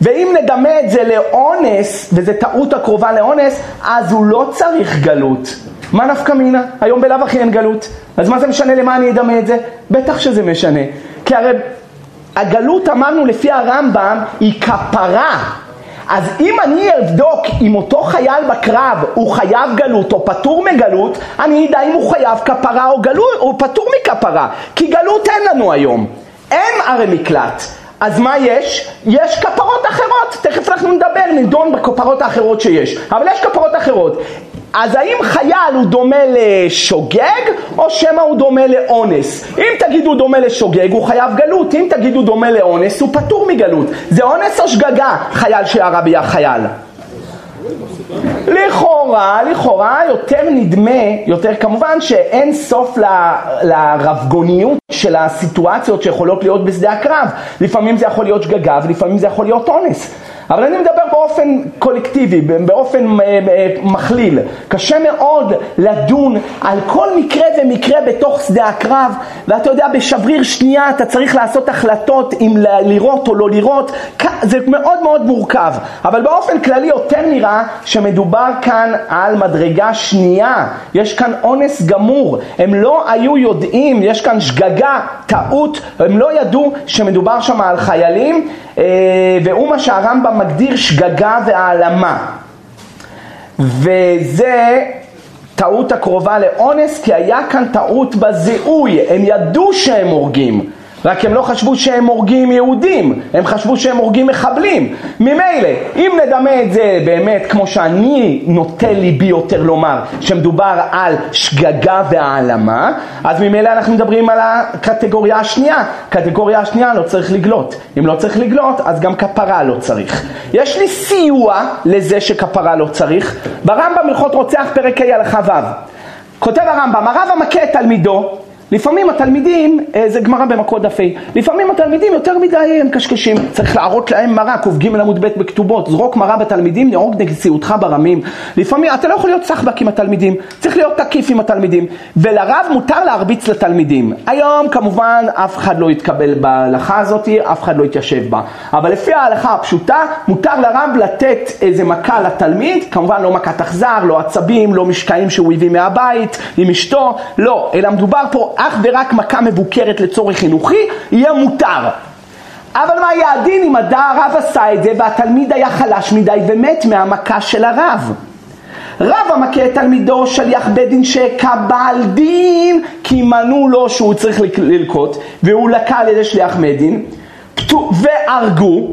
ואם נדמה את זה לאונס, וזו טעות הקרובה לאונס, אז הוא לא צריך גלות. מה נפקא מינה? היום בלאו הכי אין גלות. אז מה זה משנה למה אני אדמה את זה? בטח שזה משנה. כי הרי הגלות אמרנו לפי הרמב"ם היא כפרה אז אם אני אבדוק אם אותו חייל בקרב הוא חייב גלות או פטור מגלות, אני אדע אם הוא חייב כפרה או גלות, או פטור מכפרה, כי גלות אין לנו היום, אין הרי מקלט. אז מה יש? יש כפרות אחרות, תכף אנחנו נדבר, נדון בכפרות האחרות שיש, אבל יש כפרות אחרות. אז האם חייל הוא דומה לשוגג, או שמא הוא דומה לאונס? אם תגידו דומה לשוגג, הוא חייב גלות, אם תגידו דומה לאונס, הוא פטור מגלות. זה אונס או שגגה, חייל שירה בי החייל? לכאורה, לכאורה יותר נדמה, יותר כמובן שאין סוף ל, לרבגוניות של הסיטואציות שיכולות להיות בשדה הקרב. לפעמים זה יכול להיות שגגה ולפעמים זה יכול להיות אונס. אבל אני מדבר באופן קולקטיבי, באופן אה, אה, מכליל. קשה מאוד לדון על כל מקרה ומקרה בתוך שדה הקרב, ואתה יודע, בשבריר שנייה אתה צריך לעשות החלטות אם לירות או לא לירות, זה מאוד מאוד מורכב. אבל באופן כללי יותר נראה שמדובר כאן על מדרגה שנייה. יש כאן אונס גמור. הם לא היו יודעים, יש כאן שגגה, טעות, הם לא ידעו שמדובר שם על חיילים. אה, והוא מה שהרמב"ם מגדיר שגגה והעלמה. וזה טעות הקרובה לאונס, כי היה כאן טעות בזיהוי, הם ידעו שהם הורגים. רק הם לא חשבו שהם הורגים יהודים, הם חשבו שהם הורגים מחבלים. ממילא, אם נדמה את זה באמת כמו שאני נוטה ליבי יותר לומר, שמדובר על שגגה והעלמה, אז ממילא אנחנו מדברים על הקטגוריה השנייה. קטגוריה השנייה לא צריך לגלות. אם לא צריך לגלות, אז גם כפרה לא צריך. יש לי סיוע לזה שכפרה לא צריך. ברמב"ם הלכות רוצח פרק ה' הלכה ו'. כותב הרמב"ם, הרב המכה את תלמידו לפעמים התלמידים, אה, זה גמרא במכות דף לפעמים התלמידים יותר מדי הם קשקשים, צריך להראות להם מראה, ק"ג עמוד ב' בכתובות, זרוק מראה בתלמידים, נהוג נשיאותך ברמים. לפעמים אתה לא יכול להיות סחבק עם התלמידים, צריך להיות תקיף עם התלמידים, ולרב מותר להרביץ לתלמידים. היום כמובן אף אחד לא יתקבל בהלכה הזאת, אף אחד לא יתיישב בה, אבל לפי ההלכה הפשוטה, מותר לרב לתת איזה מכה לתלמיד, כמובן לא מכת אכזר, לא עצבים, לא משקעים שהוא הביא מהבית, עם אשתו, לא, אלא מדובר פה אך ורק מכה מבוקרת לצורך חינוכי, יהיה מותר. אבל מה יהיה הדין אם הרב עשה את זה והתלמיד היה חלש מדי ומת מהמכה של הרב? רב המכה את תלמידו שליח בית דין שקבל דין כי מנו לו שהוא צריך ללקוט והוא לקה על ידי שליח בית דין. והרגו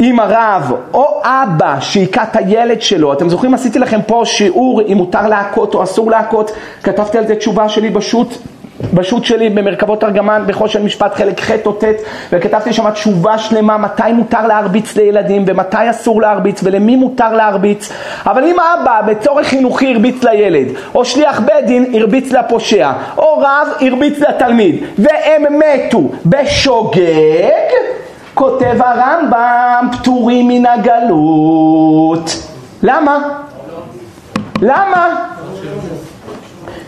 אם הרב או אבא שהיכה את הילד שלו, אתם זוכרים? עשיתי לכם פה שיעור אם מותר להכות או אסור להכות, כתבתי על זה תשובה שלי בשו"ת בשו"ת שלי במרכבות ארגמן בחושן משפט חלק ח' או ט' וכתבתי שם תשובה שלמה מתי מותר להרביץ לילדים ומתי אסור להרביץ ולמי מותר להרביץ אבל אם אבא בצורך חינוכי הרביץ לילד או שליח בית דין הרביץ לפושע או רב הרביץ לתלמיד והם מתו בשוגג כותב הרמב"ם פטורים מן הגלות למה? למה?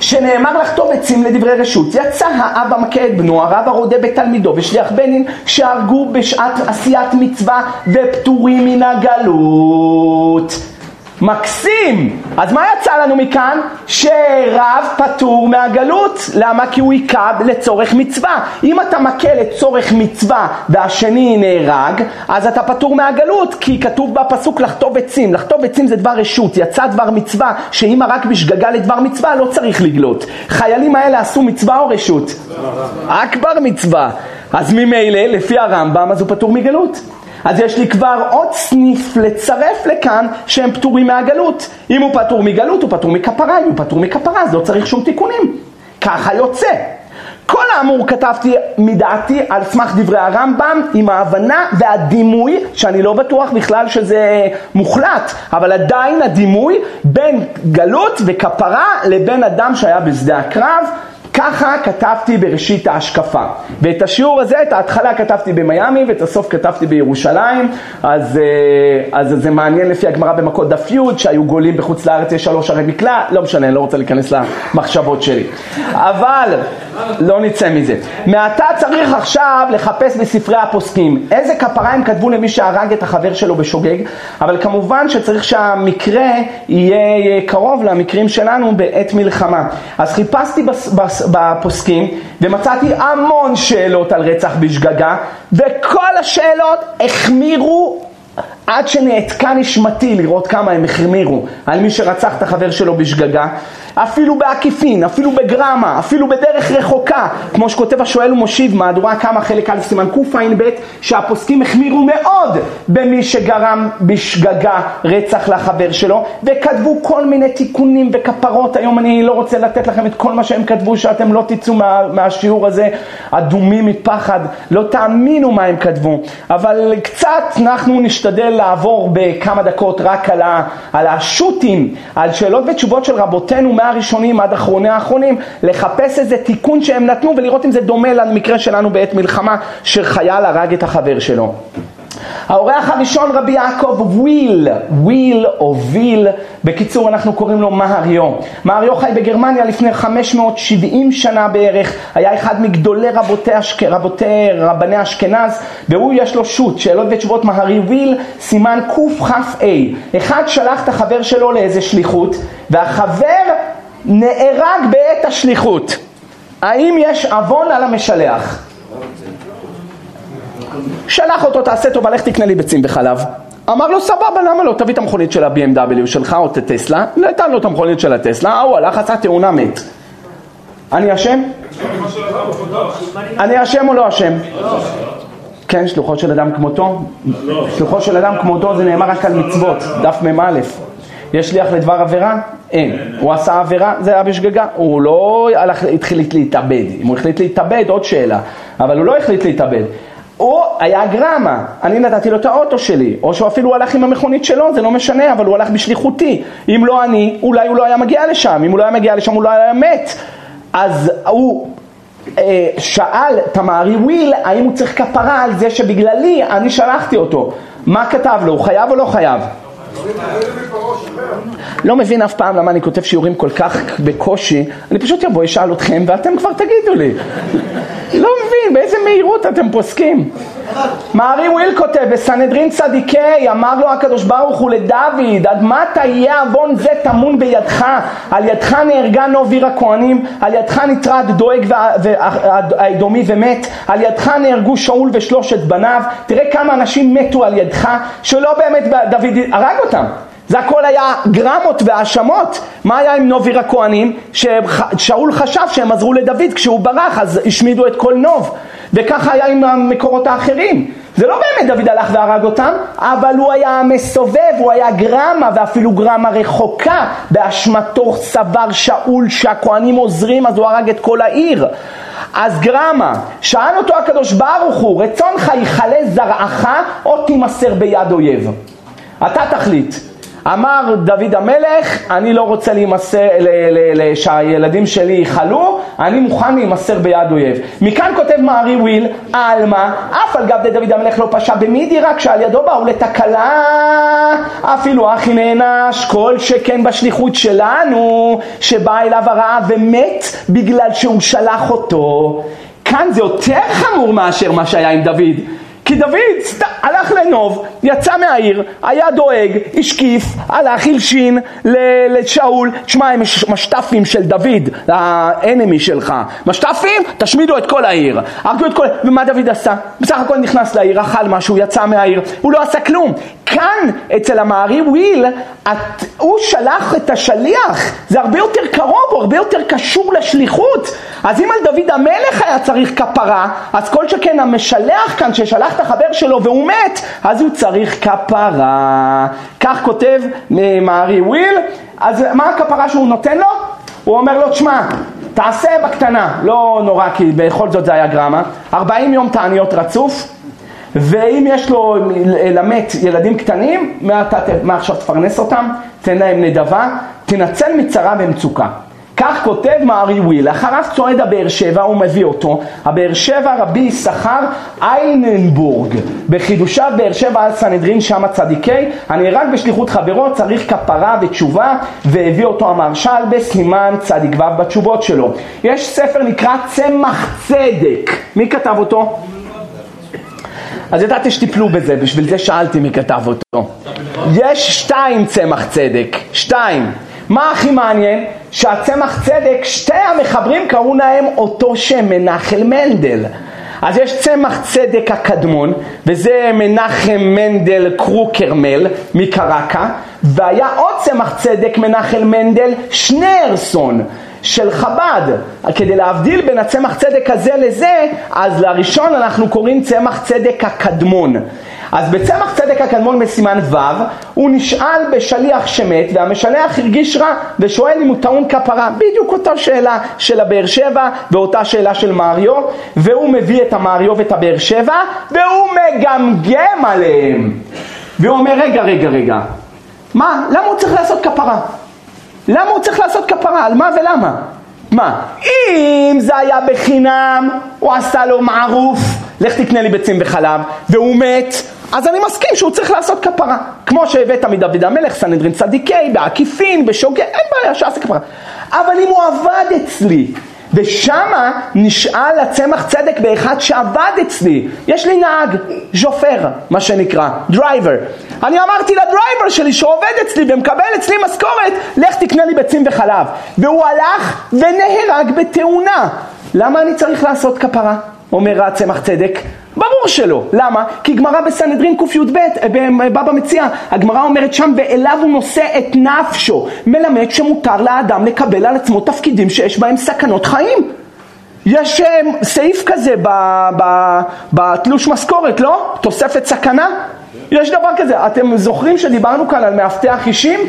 שנאמר לחתום עצים לדברי רשות. יצא האבא מכה את בנו, הרב הרודה בתלמידו ושליח בנין שהרגו בשעת עשיית מצווה ופטורים מן הגלות. מקסים! אז מה יצא לנו מכאן? שרב פטור מהגלות. למה? כי הוא היכה לצורך מצווה. אם אתה מכה לצורך מצווה והשני נהרג, אז אתה פטור מהגלות, כי כתוב בפסוק לחטוב עצים. לחטוב עצים זה דבר רשות, יצא דבר מצווה, שאם הרג בשגגה לדבר מצווה לא צריך לגלות. חיילים האלה עשו מצווה או רשות? רק בר מצווה. אז ממילא, לפי הרמב"ם, אז הוא פטור מגלות. אז יש לי כבר עוד סניף לצרף לכאן שהם פטורים מהגלות. אם הוא פטור מגלות, הוא פטור מכפרה, אם הוא פטור מכפרה, אז לא צריך שום תיקונים. ככה יוצא. כל האמור כתבתי מדעתי על סמך דברי הרמב"ם עם ההבנה והדימוי, שאני לא בטוח בכלל שזה מוחלט, אבל עדיין הדימוי בין גלות וכפרה לבין אדם שהיה בשדה הקרב. ככה כתבתי בראשית ההשקפה. ואת השיעור הזה, את ההתחלה כתבתי במיאמי ואת הסוף כתבתי בירושלים, אז, אה, אז זה מעניין לפי הגמרא במכות דף י' שהיו גולים בחוץ לארץ, יש שלוש ערי מקלע, לא משנה, אני לא רוצה להיכנס למחשבות שלי. אבל לא נצא מזה. מעתה צריך עכשיו לחפש בספרי הפוסקים איזה כפרה הם כתבו למי שהרג את החבר שלו בשוגג, אבל כמובן שצריך שהמקרה יהיה קרוב למקרים שלנו בעת מלחמה. אז חיפשתי בס, בס, בפוסקים ומצאתי המון שאלות על רצח בשגגה וכל השאלות החמירו עד שנעתקה נשמתי לראות כמה הם החמירו על מי שרצח את החבר שלו בשגגה אפילו בעקיפין, אפילו בגרמה, אפילו בדרך רחוקה, כמו שכותב השואל ומושיב מהדורה כמה חלק א' סימן קע"ב, שהפוסקים החמירו מאוד במי שגרם בשגגה רצח לחבר שלו, וכתבו כל מיני תיקונים וכפרות, היום אני לא רוצה לתת לכם את כל מה שהם כתבו, שאתם לא תצאו מה, מהשיעור הזה אדומים מפחד, לא תאמינו מה הם כתבו, אבל קצת אנחנו נשתדל לעבור בכמה דקות רק על, ה, על השו"תים, על שאלות ותשובות של רבותינו. מה מהראשונים עד אחרוני האחרונים, לחפש איזה תיקון שהם נתנו ולראות אם זה דומה למקרה שלנו בעת מלחמה, שחייל הרג את החבר שלו. האורח הראשון רבי יעקב וויל, וויל או ויל, בקיצור אנחנו קוראים לו מהרי"ו. מהרי"ו חי בגרמניה לפני 570 שנה בערך, היה אחד מגדולי רבותי, אשכ... רבותי רבני אשכנז, והוא יש לו שו"ת, שאלות ותשובות מהרי וויל, סימן קכ"ה. אחד שלח את החבר שלו לאיזה שליחות, והחבר נהרג בעת השליחות. האם יש עוון על המשלח? שלח אותו, תעשה טובה, לך תקנה לי ביצים וחלב. אמר לו, סבבה, למה לא? תביא את המכונית של ה-BMW שלך או את הטסלה. נתן לו את המכונית של הטסלה, ההוא הלך, עשה תאונה, מת. אני אשם? אני אשם או לא אשם? כן, שלוחו של אדם כמותו? שלוחו של אדם כמותו זה נאמר רק על מצוות, דף מ"א. יש שליח לדבר עבירה? אין. הוא עשה עבירה, זה היה בשגגה. הוא לא הלך, התחיל להתאבד. אם הוא החליט להתאבד, עוד שאלה. אבל הוא לא החליט להתאבד. או היה גרמה, אני נתתי לו את האוטו שלי, או שהוא אפילו הלך עם המכונית שלו, זה לא משנה, אבל הוא הלך בשליחותי. אם לא אני, אולי הוא לא היה מגיע לשם, אם הוא לא היה מגיע לשם הוא לא היה מת. אז הוא אה, שאל תמרי וויל, האם הוא צריך כפרה על זה שבגללי אני שלחתי אותו. מה כתב לו, הוא חייב או לא חייב? לא מבין אף פעם למה אני כותב שיעורים כל כך בקושי, אני פשוט אבוא, אשאל אתכם ואתם כבר תגידו לי. לא מבין, באיזה מהירות אתם פוסקים. מערי וויל כותב, בסנהדרין צדיקי, אמר לו הקדוש ברוך הוא לדוד, עד מתי יהיה עוון זה טמון בידך? על ידך נהרגה נוביר הכהנים, על ידך נטרד דואג האדומי ומת, על ידך נהרגו שאול ושלושת בניו, תראה כמה אנשים מתו על ידך, שלא באמת דוד הרג אותם. זה הכל היה גרמות והאשמות. מה היה עם נוביר הכהנים? ששאול חשב שהם עזרו לדוד כשהוא ברח, אז השמידו את כל נוב. וככה היה עם המקורות האחרים. זה לא באמת דוד הלך והרג אותם, אבל הוא היה מסובב, הוא היה גרמה ואפילו גרמה רחוקה, באשמתו סבר שאול שהכהנים עוזרים אז הוא הרג את כל העיר. אז גרמה, שאל אותו הקדוש ברוך הוא, רצונך יכלה זרעך או תימסר ביד אויב? אתה תחליט. אמר דוד המלך, אני לא רוצה להימסר, שהילדים שלי יכלו, אני מוכן להימסר ביד אויב. מכאן כותב מארי וויל, עלמא, אף על גב דוד המלך לא פשע במידי, רק שעל ידו באו לתקלה, אפילו אחי נענש, כל שכן בשליחות שלנו, שבא אליו הרעה ומת בגלל שהוא שלח אותו. כאן זה יותר חמור מאשר מה שהיה עם דוד. כי דוד סת... הלך לנוב, יצא מהעיר, היה דואג, השקיף, הלך, הלשין לשאול, תשמע הם משת"פים של דוד, האנמי שלך, משת"פים? תשמידו את כל העיר, הרגו את כל... ומה דוד עשה? בסך הכל נכנס לעיר, אכל משהו, יצא מהעיר, הוא לא עשה כלום. כאן, אצל המערי וויל, את... הוא שלח את השליח, זה הרבה יותר קרוב, הוא הרבה יותר קשור לשליחות. אז אם על דוד המלך היה צריך כפרה, אז כל שכן המשלח כאן ששלח את החבר שלו והוא מת, אז הוא צריך כפרה. כך כותב מארי וויל, אז מה הכפרה שהוא נותן לו? הוא אומר לו, תשמע, תעשה בקטנה, לא נורא כי בכל זאת זה היה גרמה, 40 יום תעניות רצוף, ואם יש לו למת ילדים קטנים, מעכשיו תפרנס אותם, תן להם נדבה, תנצל מצרה ומצוקה. כך כותב מארי וויל, אחריו צועד הבאר שבע, הוא מביא אותו, הבאר שבע רבי יששכר אייננבורג, בחידושיו באר שבע על סנהדרין שם הצדיקי, הנהרג בשליחות חברו צריך כפרה ותשובה, והביא אותו המרשל בסימן צדיק ו' בתשובות שלו. יש ספר נקרא צמח צדק, מי כתב אותו? אז ידעתי שטיפלו בזה, בשביל זה שאלתי מי כתב אותו. יש שתיים צמח צדק, שתיים. מה הכי מעניין? שהצמח צדק, שתי המחברים קראו להם אותו שם, מנחל מנדל. אז יש צמח צדק הקדמון, וזה מנחם מנדל קרוקרמל מקרקה, והיה עוד צמח צדק מנחל מנדל שניארסון. של חב"ד. כדי להבדיל בין הצמח צדק הזה לזה, אז לראשון אנחנו קוראים צמח צדק הקדמון. אז בצמח צדק הקדמון בסימן ו' הוא נשאל בשליח שמת והמשלח הרגיש רע ושואל אם הוא טעון כפרה בדיוק אותה שאלה של הבאר שבע ואותה שאלה של מריו והוא מביא את המריו ואת הבאר שבע והוא מגמגם עליהם והוא אומר רגע רגע רגע מה למה הוא צריך לעשות כפרה? למה הוא צריך לעשות כפרה? על מה ולמה? מה? אם זה היה בחינם, הוא עשה לו מערוף, לך תקנה לי ביצים וחלב, והוא מת, אז אני מסכים שהוא צריך לעשות כפרה. כמו שהבאת מדוד המלך, סנהדרין צדיקי, בעקיפין, בשוגג, אין בעיה שיעשה כפרה. אבל אם הוא עבד אצלי, ושמה נשאל הצמח צדק באחד שעבד אצלי. יש לי נהג, chauffeur, מה שנקרא, driver. אני אמרתי ל driver שלי שעובד אצלי ומקבל אצלי משכורת, לך תקנה לי ביצים וחלב. והוא הלך ונהרג בתאונה. למה אני צריך לעשות כפרה? אומר הצמח צדק. ברור שלא. למה? כי גמרא בסנהדרין קי"ב, אה, בבא מציאה, הגמרא אומרת שם, ואליו הוא נושא את נפשו, מלמד שמותר לאדם לקבל על עצמו תפקידים שיש בהם סכנות חיים. יש אה, סעיף כזה בתלוש משכורת, לא? תוספת סכנה? יש דבר כזה. אתם זוכרים שדיברנו כאן על מאבטח אישים?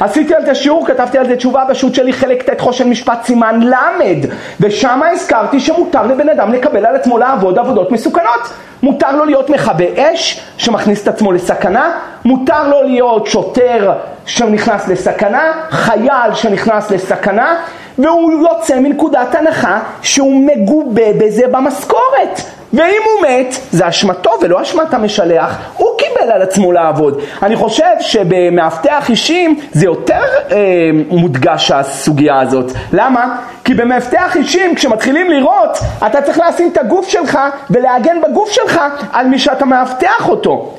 עשיתי על זה שיעור, כתבתי על זה תשובה בשו"ת שלי חלק ט' חושן משפט סימן ל' ושם הזכרתי שמותר לבן אדם לקבל על עצמו לעבוד עבודות מסוכנות. מותר לו להיות מכבה אש שמכניס את עצמו לסכנה. מותר לו להיות שוטר שנכנס לסכנה חייל שנכנס לסכנה והוא יוצא מנקודת הנחה שהוא מגובה בזה במשכורת ואם הוא מת, זה אשמתו ולא אשמת המשלח, הוא קיבל על עצמו לעבוד. אני חושב שבמאבטח אישים זה יותר אה, מודגש הסוגיה הזאת. למה? כי במאבטח אישים כשמתחילים לראות, אתה צריך לשים את הגוף שלך ולהגן בגוף שלך על מי שאתה מאבטח אותו.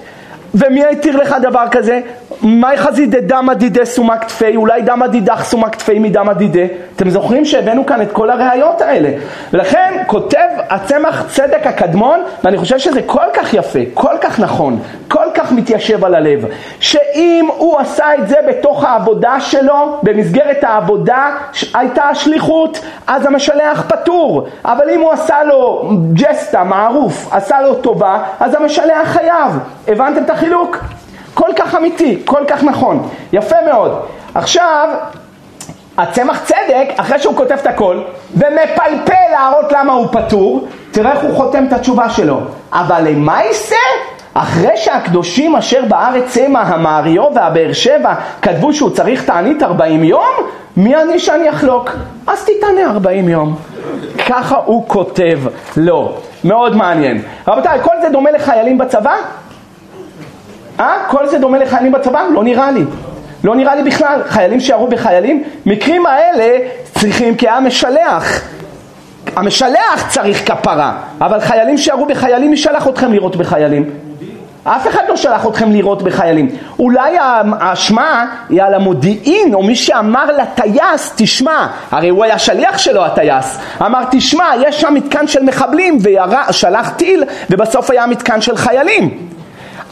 ומי התיר לך דבר כזה? מאי חזידה דמא דידה סומק תפי, אולי דמא דידך סומק תפי מדמא דידה. אתם זוכרים שהבאנו כאן את כל הראיות האלה. ולכן כותב הצמח צדק הקדמון, ואני חושב שזה כל כך יפה, כל כך נכון, כל כך מתיישב על הלב, שאם הוא עשה את זה בתוך העבודה שלו, במסגרת העבודה הייתה השליחות, אז המשלח פטור. אבל אם הוא עשה לו ג'סטה, מערוף, עשה לו טובה, אז המשלח חייב. הבנתם את החילוק? כל כך אמיתי, כל כך נכון, יפה מאוד. עכשיו, הצמח צדק, אחרי שהוא כותב את הכל, ומפלפל להראות למה הוא פטור, תראה איך הוא חותם את התשובה שלו. אבל למה יישא? אחרי שהקדושים אשר בארץ המה המאריו והבאר שבע כתבו שהוא צריך תענית 40 יום, מי אני שאני אחלוק? אז תתענה 40 יום. ככה הוא כותב לו. מאוד מעניין. רבותיי, כל זה דומה לחיילים בצבא? אה? כל זה דומה לחיילים בצבא? לא נראה לי. לא נראה לי בכלל. חיילים שירו בחיילים, מקרים האלה צריכים כי משלח. המשלח צריך כפרה, אבל חיילים שירו בחיילים, מי שלח אתכם לראות בחיילים? אף אחד לא שלח אתכם לראות בחיילים. אולי האשמה היא על המודיעין, או מי שאמר לטייס, תשמע, הרי הוא היה שליח שלו הטייס, אמר תשמע, יש שם מתקן של מחבלים, ושלח טיל, ובסוף היה מתקן של חיילים.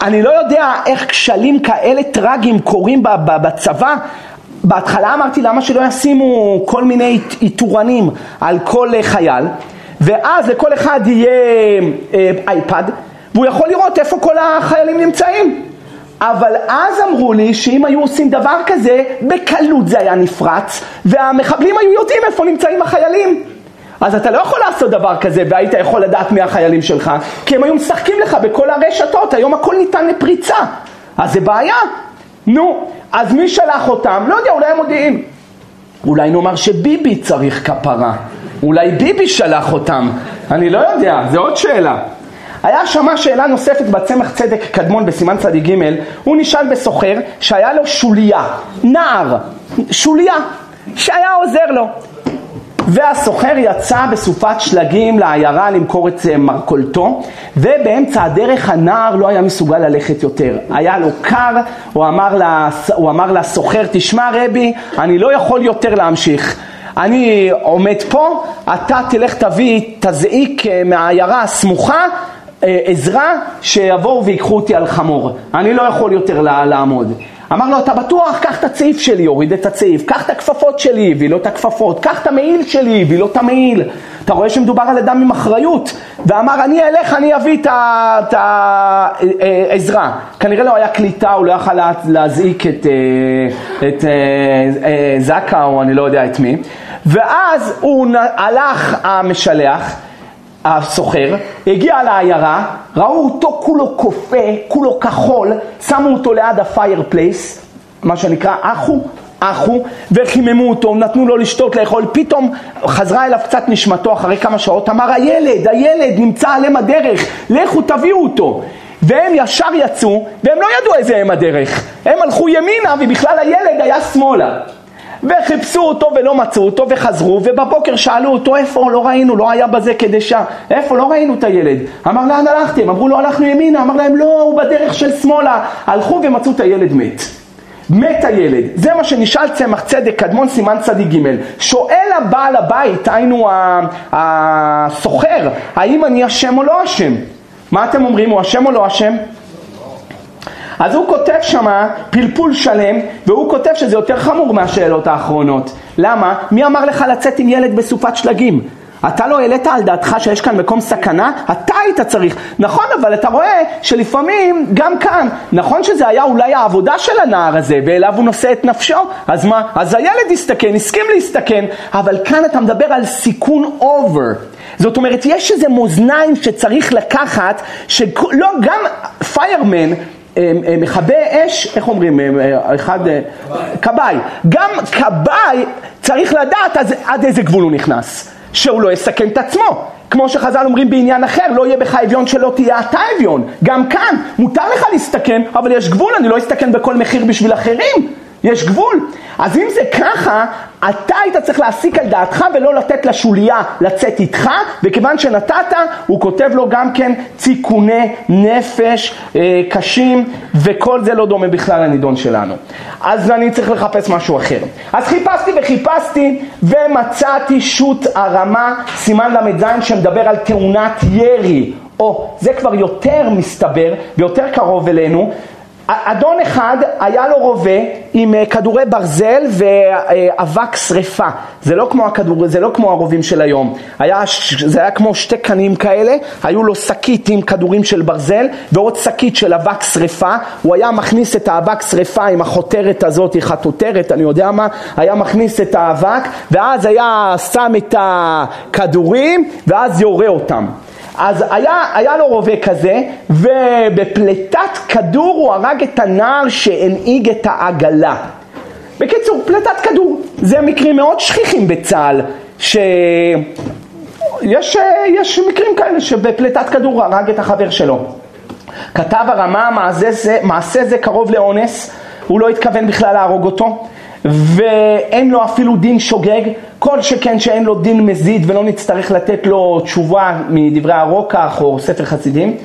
אני לא יודע איך כשלים כאלה טרגיים קורים בצבא. בהתחלה אמרתי למה שלא ישימו כל מיני איתורנים על כל חייל, ואז לכל אחד יהיה אה, אייפד, והוא יכול לראות איפה כל החיילים נמצאים. אבל אז אמרו לי שאם היו עושים דבר כזה, בקלות זה היה נפרץ, והמחבלים היו יודעים איפה נמצאים החיילים. אז אתה לא יכול לעשות דבר כזה והיית יכול לדעת מי החיילים שלך, כי הם היו משחקים לך בכל הרשתות, היום הכל ניתן לפריצה. אז זה בעיה. נו, אז מי שלח אותם? לא יודע, אולי המודיעין. אולי נאמר שביבי צריך כפרה. אולי ביבי שלח אותם. אני לא יודע, זו עוד שאלה. היה שמה שאלה נוספת בצמח צדק קדמון בסימן צדיק ג', הוא נשאל בסוחר שהיה לו שוליה, נער, שוליה, שהיה עוזר לו. והסוחר יצא בסופת שלגים לעיירה למכור את אה, מרכולתו ובאמצע הדרך הנער לא היה מסוגל ללכת יותר. היה לו קר, הוא אמר, לסוחר, תשמע רבי, אני לא יכול יותר להמשיך. אני עומד פה, אתה תלך תביא, תזעיק אה, מהעיירה הסמוכה אה, עזרה שיבואו ויקחו אותי על חמור. אני לא יכול יותר לעמוד. אמר לו, אתה בטוח? קח את הצעיף שלי, הוריד את הצעיף, קח את הכפפות שלי, הביא לו את הכפפות, קח את המעיל שלי, הביא לו את המעיל. אתה רואה שמדובר על אדם עם אחריות, ואמר, אני אלך, אני אביא את העזרה. כנראה לא היה קליטה, הוא לא יכל להזעיק את, אה, את אה, זקה או אני לא יודע את מי. ואז הוא הלך המשלח, הסוחר, הגיע לעיירה, ראו אותו כולו קפוא, כולו כחול, שמו אותו ליד ה fireplace, מה שנקרא אח, אחו, וחיממו אותו, נתנו לו לשתות, לאכול, פתאום חזרה אליו קצת נשמתו אחרי כמה שעות, אמר הילד, הילד נמצא על אם הדרך, לכו תביאו אותו. והם ישר יצאו, והם לא ידעו איזה אם הדרך, הם הלכו ימינה ובכלל הילד היה שמאלה. וחיפשו אותו ולא מצאו אותו וחזרו ובבוקר שאלו אותו איפה? לא ראינו לא היה בזה קדשה איפה? לא ראינו את הילד. אמר לאן הלכתם אמרו לו הלכנו ימינה. אמר להם לא הוא בדרך של שמאלה. הלכו ומצאו את הילד מת. מת הילד. זה מה שנשאל צמח צדק קדמון סימן צדיק ג' שואל הבעל הבית היינו הסוחר האם אני אשם או לא אשם מה אתם אומרים? הוא אשם או לא אשם אז הוא כותב שמה פלפול שלם, והוא כותב שזה יותר חמור מהשאלות האחרונות. למה? מי אמר לך לצאת עם ילד בסופת שלגים? אתה לא העלית על דעתך שיש כאן מקום סכנה? אתה היית צריך. נכון, אבל אתה רואה שלפעמים, גם כאן, נכון שזה היה אולי העבודה של הנער הזה, ואליו הוא נושא את נפשו, אז מה? אז הילד הסתכן, הסכים להסתכן, אבל כאן אתה מדבר על סיכון over. זאת אומרת, יש איזה מאזניים שצריך לקחת, שלא, גם fireman, מכבה אש, איך אומרים, אה, אחד, כבאי, גם כבאי צריך לדעת עד, עד איזה גבול הוא נכנס, שהוא לא יסכן את עצמו, כמו שחז"ל אומרים בעניין אחר, לא יהיה בך אביון שלא תהיה אתה אביון, גם כאן מותר לך להסתכן, אבל יש גבול, אני לא אסתכן בכל מחיר בשביל אחרים, יש גבול. אז אם זה ככה, אתה היית צריך להסיק על דעתך ולא לתת לשוליה לצאת איתך, וכיוון שנתת, הוא כותב לו גם כן ציכוני נפש אה, קשים, וכל זה לא דומה בכלל לנידון שלנו. אז אני צריך לחפש משהו אחר. אז חיפשתי וחיפשתי, ומצאתי שו"ת הרמה, סימן ל"ז, שמדבר על תאונת ירי. או, זה כבר יותר מסתבר ויותר קרוב אלינו, אדון אחד היה לו רובה עם אה, כדורי ברזל ואבק שריפה. זה לא כמו, הכדור, זה לא כמו הרובים של היום. היה, זה היה כמו שתי קנים כאלה, היו לו שקית עם כדורים של ברזל ועוד שקית של אבק שריפה. הוא היה מכניס את האבק שריפה עם החותרת הזאת, חטוטרת, אני יודע מה, היה מכניס את האבק ואז היה שם את הכדורים ואז יורה אותם. אז היה, היה לו רובה כזה, ובפליטת כדור הוא הרג את הנער שהנהיג את העגלה. בקיצור, פליטת כדור. זה מקרים מאוד שכיחים בצה"ל, שיש יש מקרים כאלה שבפליטת כדור הרג את החבר שלו. כתב הרמה, מעשה זה, מעשה זה קרוב לאונס, הוא לא התכוון בכלל להרוג אותו. ואין לו אפילו דין שוגג, כל שכן שאין לו דין מזיד ולא נצטרך לתת לו תשובה מדברי הרוקח או ספר חסידים.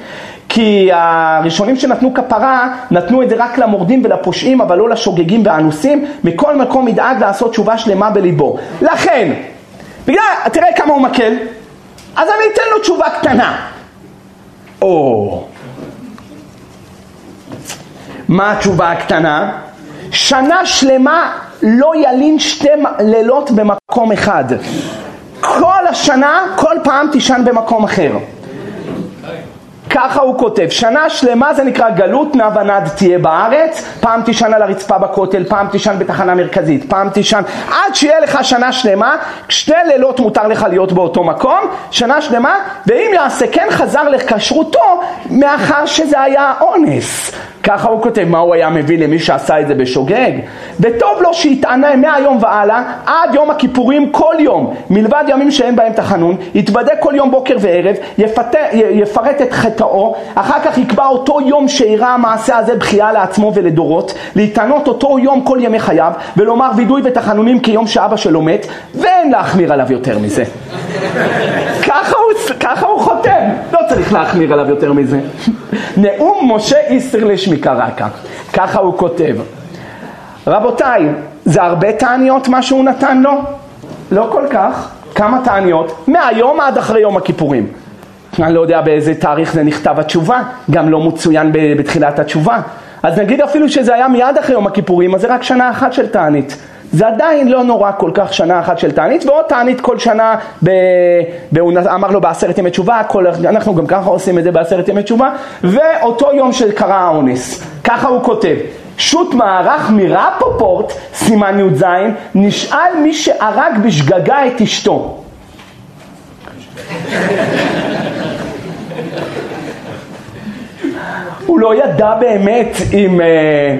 כי הראשונים שנתנו כפרה, נתנו את זה רק למורדים ולפושעים, אבל לא לשוגגים והאנוסים. מכל מקום ידאג לעשות תשובה שלמה בליבו. לכן, בגלל, תראה כמה הוא מקל, אז אני אתן לו תשובה קטנה. או... מה התשובה הקטנה? שנה שלמה לא ילין שתי לילות במקום אחד. כל השנה, כל פעם תישן במקום אחר. ככה הוא כותב, שנה שלמה זה נקרא גלות נע ונד תהיה בארץ, פעם תישן על הרצפה בכותל, פעם תישן בתחנה מרכזית, פעם תישן, עד שיהיה לך שנה שלמה, שתי לילות מותר לך להיות באותו מקום, שנה שלמה, ואם יעשה כן חזר לכשרותו, מאחר שזה היה אונס. ככה הוא כותב, מה הוא היה מביא למי שעשה את זה בשוגג? וטוב לו שיתענה מהיום והלאה עד יום הכיפורים כל יום, מלבד ימים שאין בהם תחנון, יתוודה כל יום בוקר וערב, יפת... יפרט את חטאו, אחר כך יקבע אותו יום שאירע המעשה הזה בכייה לעצמו ולדורות, להתענות אותו יום כל ימי חייו, ולומר וידוי ותחנונים כיום שאבא שלו מת, ואין להחמיר עליו יותר מזה. ככה, הוא, ככה הוא חותם, לא צריך להחמיר עליו יותר מזה. נאום משה איסר לשמיקרקה, ככה הוא כותב. רבותיי, זה הרבה תעניות מה שהוא נתן לו? לא כל כך. כמה תעניות? מהיום עד אחרי יום הכיפורים. אני לא יודע באיזה תאריך זה נכתב התשובה, גם לא מצוין בתחילת התשובה. אז נגיד אפילו שזה היה מיד אחרי יום הכיפורים, אז זה רק שנה אחת של תענית. זה עדיין לא נורא כל כך שנה אחת של תענית, ועוד תענית כל שנה, ב... ב... אמר לו בעשרת ימי תשובה, כל... אנחנו גם ככה עושים את זה בעשרת ימי תשובה, ואותו יום שקרה האונס, ככה הוא כותב. שו"ת מערך מרפופורט, סימן י"ז, נשאל מי שהרג בשגגה את אשתו. לא ידע באמת אם, אה,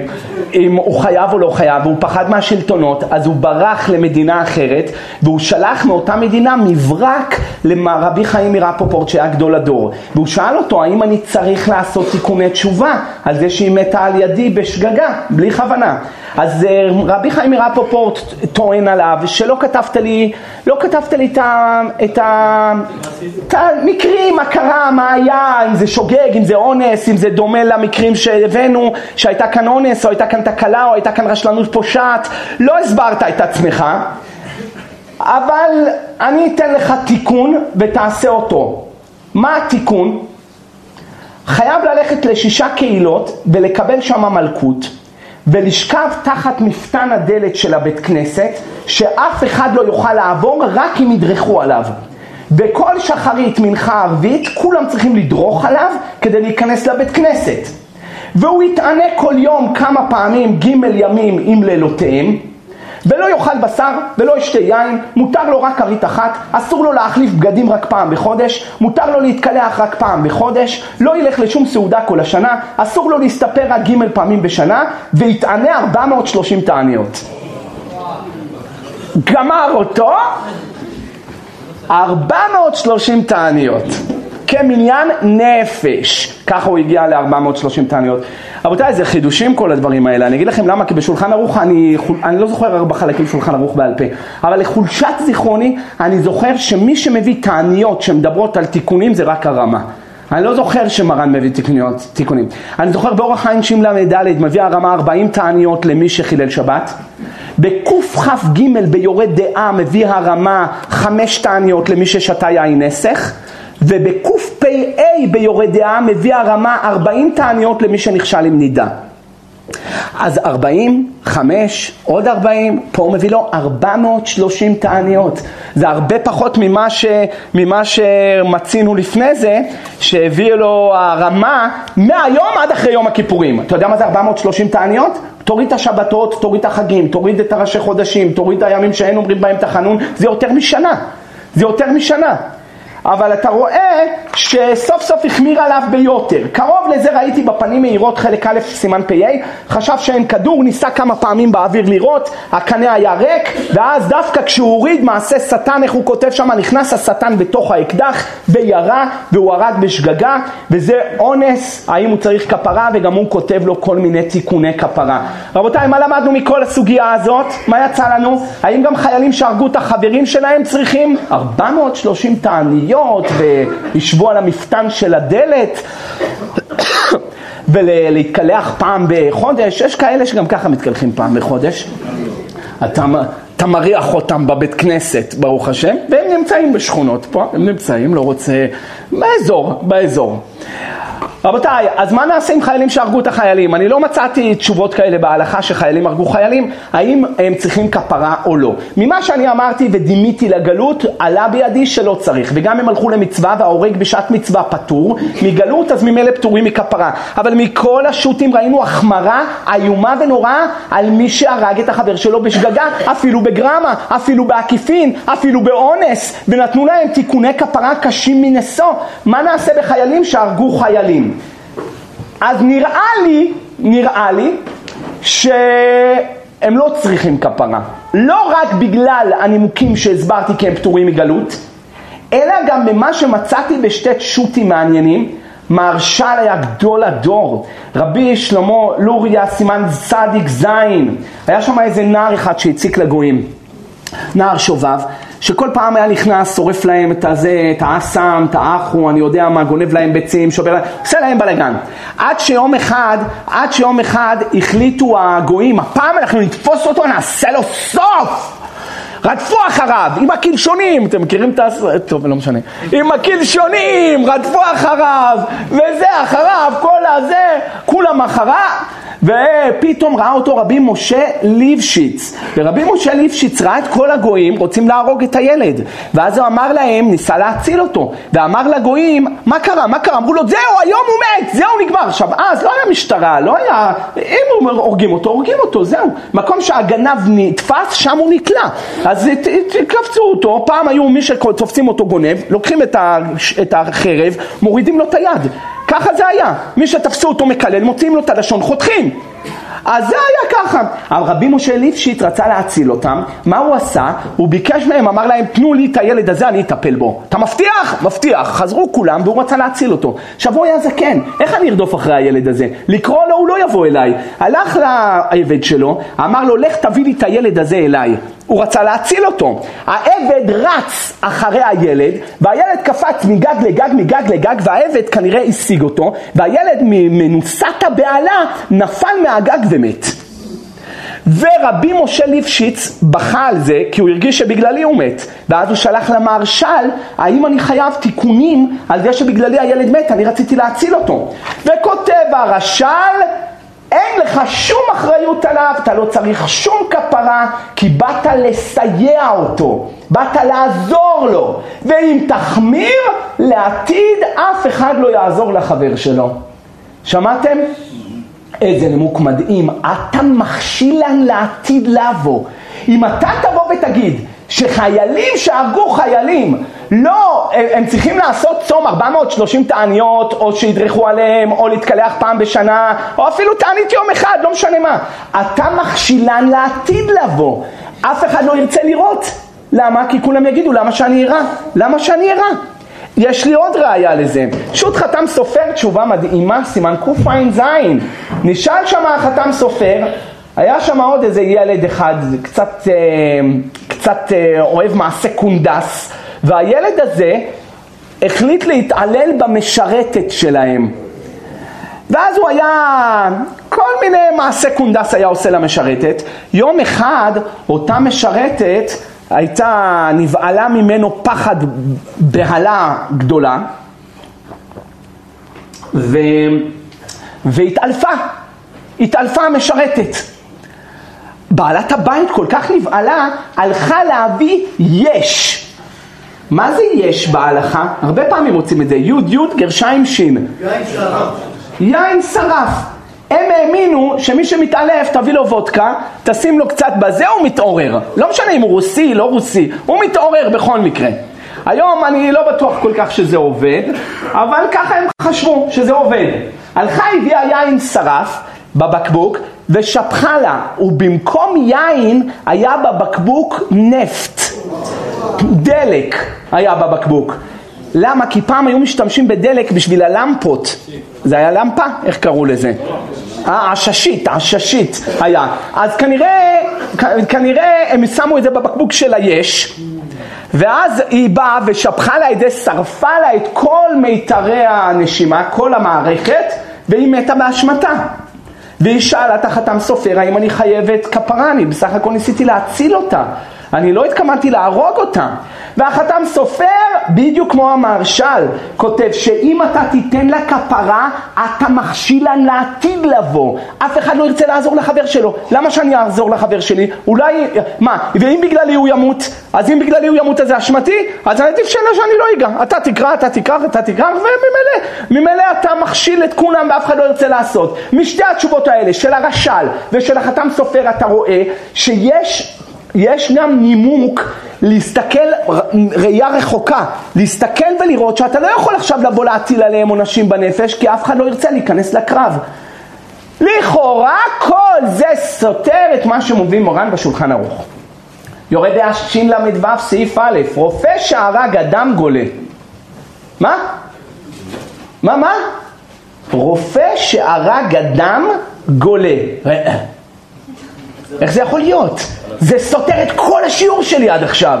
אם הוא חייב או לא חייב, והוא פחד מהשלטונות, אז הוא ברח למדינה אחרת, והוא שלח מאותה מדינה מברק לרבי חיים מרפופורט שהיה גדול הדור. והוא שאל אותו, האם אני צריך לעשות תיקוני תשובה על זה שהיא מתה על ידי בשגגה, בלי כוונה. אז אה, רבי חיים מרפופורט טוען עליו שלא כתבת לי, לא כתבת לי את, ה, את, ה, את המקרים, מה קרה, מה היה, אם זה שוגג, אם זה אונס, אם זה דומה למקרים שהבאנו, שהייתה כאן אונס, או הייתה כאן תקלה, או הייתה כאן רשלנות פושעת, לא הסברת את עצמך, אבל אני אתן לך תיקון ותעשה אותו. מה התיקון? חייב ללכת לשישה קהילות ולקבל שם מלכות. ולשכב תחת מפתן הדלת של הבית כנסת, שאף אחד לא יוכל לעבור רק אם ידרכו עליו. בכל שחרית מנחה ערבית כולם צריכים לדרוך עליו כדי להיכנס לבית כנסת. והוא יתענה כל יום כמה פעמים ג' ימים עם לילותיהם, ולא יאכל בשר ולא ישתה יין, מותר לו רק כרית אחת, אסור לו להחליף בגדים רק פעם בחודש, מותר לו להתקלח רק פעם בחודש, לא ילך לשום סעודה כל השנה, אסור לו להסתפר רק ג' פעמים בשנה, ויתענה 430 תעניות. גמר אותו 430 תעניות. כמניין נפש, ככה הוא הגיע ל-430 תעניות. רבותיי, זה חידושים כל הדברים האלה. אני אגיד לכם למה, כי בשולחן ערוך, אני, אני לא זוכר הרבה חלקים בשולחן ערוך בעל פה, אבל לחולשת זיכרוני, אני זוכר שמי שמביא תעניות שמדברות על תיקונים זה רק הרמה. אני לא זוכר שמרן מביא תיקוניות, תיקונים. אני זוכר באורח חיים שמל"ד מביא הרמה 40 תעניות למי שחילל שבת. בקכ"ג ביורד דעה מביא הרמה 5 תעניות למי ששתה יין נסך. ובקפ"א ביורד דעה מביא הרמה 40 תעניות למי שנכשל עם נידה. אז 40, 5, עוד 40, פה הוא מביא לו 430 תעניות. זה הרבה פחות ממה, ש, ממה שמצינו לפני זה, שהביא לו הרמה מהיום עד אחרי יום הכיפורים. אתה יודע מה זה 430 תעניות? תוריד את השבתות, תוריד את החגים, תוריד את הראשי חודשים, תוריד את הימים שאין אומרים בהם תחנון, זה יותר משנה. זה יותר משנה. אבל אתה רואה שסוף סוף החמיר עליו ביותר. קרוב לזה ראיתי בפנים מאירות חלק א' סימן פ"א, חשב שאין כדור, ניסה כמה פעמים באוויר לירות, הקנה היה ריק, ואז דווקא כשהוא הוריד מעשה שטן, איך הוא כותב שם, נכנס השטן בתוך האקדח וירה, והוא הרג בשגגה, וזה אונס, האם הוא צריך כפרה, וגם הוא כותב לו כל מיני תיקוני כפרה. רבותיי, מה למדנו מכל הסוגיה הזאת? מה יצא לנו? האם גם חיילים שהרגו את החברים שלהם צריכים 430 תעניות? חנויות וישבו על המפתן של הדלת ולהתקלח פעם בחודש, יש כאלה שגם ככה מתקלחים פעם בחודש. אתה, אתה מריח אותם בבית כנסת, ברוך השם, והם נמצאים בשכונות פה, הם נמצאים, לא רוצה, באזור, באזור. רבותיי, אז מה נעשה עם חיילים שהרגו את החיילים? אני לא מצאתי תשובות כאלה בהלכה שחיילים הרגו חיילים, האם הם צריכים כפרה או לא. ממה שאני אמרתי ודימיתי לגלות, עלה בידי שלא צריך, וגם הם הלכו למצווה וההורג בשעת מצווה פטור, מגלות אז ממילא פטורים מכפרה. אבל מכל השו"תים ראינו החמרה איומה ונוראה על מי שהרג את החבר שלו בשגגה, אפילו בגרמה, אפילו בעקיפין, אפילו באונס, ונתנו להם תיקוני כפרה קשים מנשוא. מה נעשה בחיילים שהרגו חיילים? אז נראה לי, נראה לי, שהם לא צריכים כפרה. לא רק בגלל הנימוקים שהסברתי כי הם פטורים מגלות, אלא גם במה שמצאתי בשתי שו"תים מעניינים. מהרש"ל היה גדול הדור, רבי שלמה לוריה סימן צדיק זין, היה שם איזה נער אחד שהציק לגויים, נער שובב, שכל פעם היה נכנס, שורף להם את הזה, את האסם, את האחו, אני יודע מה, גונב להם ביצים, שובר להם, עושה להם בלאגן. עד שיום אחד, עד שיום אחד החליטו הגויים, הפעם אנחנו נתפוס אותו, נעשה לו סוף! רדפו אחריו, עם הקלשונים, אתם מכירים את ה... טוב, לא משנה. עם הקלשונים, רדפו אחריו, וזה אחריו, כל הזה, כולם אחריו. ופתאום ראה אותו רבי משה ליפשיץ, ורבי משה ליפשיץ ראה את כל הגויים רוצים להרוג את הילד, ואז הוא אמר להם, ניסה להציל אותו, ואמר לגויים, מה קרה, מה קרה? אמרו לו, זהו, היום הוא מת, זהו, נגמר. עכשיו, אז לא היה משטרה, לא היה, אם הורגים אותו, הורגים אותו, זהו. מקום שהגנב נתפס, שם הוא נקלע. אז קפצו אותו, פעם היו מי שתופסים אותו גונב, לוקחים את החרב, מורידים לו את היד. ככה זה היה. מי שתפסו אותו מקלל, מוציאים לו את הלשון, חותכים. אז זה היה ככה. רבי משה ליפשיט רצה להציל אותם, מה הוא עשה? הוא ביקש מהם, אמר להם, תנו לי את הילד הזה, אני אטפל בו. אתה מבטיח? מבטיח. חזרו כולם והוא רצה להציל אותו. עכשיו הוא היה זקן, איך אני ארדוף אחרי הילד הזה? לקרוא לו הוא לא יבוא אליי. הלך לעבד שלו, אמר לו, לך תביא לי את הילד הזה אליי. הוא רצה להציל אותו. העבד רץ אחרי הילד, והילד קפץ מגג לגג, מגג לגג, והעבד כנראה השיג אותו, והילד ממנוסת הבהלה נפל מהגג ומת. ורבי משה ליפשיץ בכה על זה כי הוא הרגיש שבגללי הוא מת ואז הוא שלח למהרש"ל האם אני חייב תיקונים על זה שבגללי הילד מת אני רציתי להציל אותו וכותב הרש"ל אין לך שום אחריות עליו, אתה לא צריך שום כפרה, כי באת לסייע אותו, באת לעזור לו, ואם תחמיר, לעתיד אף אחד לא יעזור לחבר שלו. שמעתם? איזה נימוק מדהים, אתה מכשיל לעתיד לבוא. אם אתה תבוא ותגיד שחיילים שהרגו חיילים, לא, הם צריכים לעשות צום 430 תעניות, או שידרכו עליהם, או להתקלח פעם בשנה, או אפילו תענית יום אחד, לא משנה מה. אתה מכשילן לעתיד לבוא. אף אחד לא ירצה לראות. למה? כי כולם יגידו, למה שאני אראה? למה שאני אראה? יש לי עוד ראיה לזה. פשוט חתם סופר תשובה מדהימה, סימן קע"ז. נשאל שם החתם סופר, היה שם עוד איזה ילד אחד, קצת, אה, קצת אה, אוהב מעשה קונדס, והילד הזה החליט להתעלל במשרתת שלהם. ואז הוא היה, כל מיני מעשה קונדס היה עושה למשרתת. יום אחד אותה משרתת הייתה, נבעלה ממנו פחד בהלה גדולה, ו... והתעלפה, התעלפה המשרתת. בעלת הבית כל כך נבעלה, הלכה להביא יש. מה זה יש בהלכה? הרבה פעמים רוצים את זה, י' י' גרשיים ש'. יין שרף. יין שרף. הם האמינו שמי שמתעלף תביא לו וודקה, תשים לו קצת בזה, הוא מתעורר. לא משנה אם הוא רוסי, לא רוסי, הוא מתעורר בכל מקרה. היום אני לא בטוח כל כך שזה עובד, אבל ככה הם חשבו שזה עובד. הלכה הביאה יין שרף בבקבוק ושפכה לה, ובמקום יין היה בבקבוק נפט, דלק היה בבקבוק. למה? כי פעם היו משתמשים בדלק בשביל הלמפות. זה היה למפה? איך קראו לזה? אה, עששית, עששית היה. אז כנראה, כנראה הם שמו את זה בבקבוק של היש, ואז היא באה ושפכה לה את זה, שרפה לה את כל מיתרי הנשימה, כל המערכת, והיא מתה באשמתה. והיא שאלה את החתם סופר האם אני חייבת כפרה, אני בסך הכל ניסיתי להציל אותה. אני לא התכוונתי להרוג אותה. והחתם סופר, בדיוק כמו המהרש"ל, כותב שאם אתה תיתן לה כפרה, אתה מכשיל לה לעתיד לבוא. אף אחד לא ירצה לעזור לחבר שלו. למה שאני אעזור לחבר שלי? אולי, מה, ואם בגללי הוא ימות, אז אם בגללי הוא ימות אז זה אשמתי? אז עדיף שאני לא אגע. אתה תקרא, אתה תקרא, אתה תקרא, וממילא, ממילא אתה מכשיל את כולם ואף אחד לא ירצה לעשות. משתי התשובות האלה, של הרש"ל ושל החתם סופר, אתה רואה שיש יש גם נימוק להסתכל ראייה רחוקה, להסתכל ולראות שאתה לא יכול עכשיו לבוא להטיל עליהם עונשים בנפש כי אף אחד לא ירצה להיכנס לקרב. לכאורה כל זה סותר את מה שמוביל מורן בשולחן ערוך. יורד דעה של"ו סעיף א', רופא שהרג אדם גולה. מה? מה מה? רופא שהרג אדם גולה. איך זה יכול להיות? זה סותר את כל השיעור שלי עד עכשיו.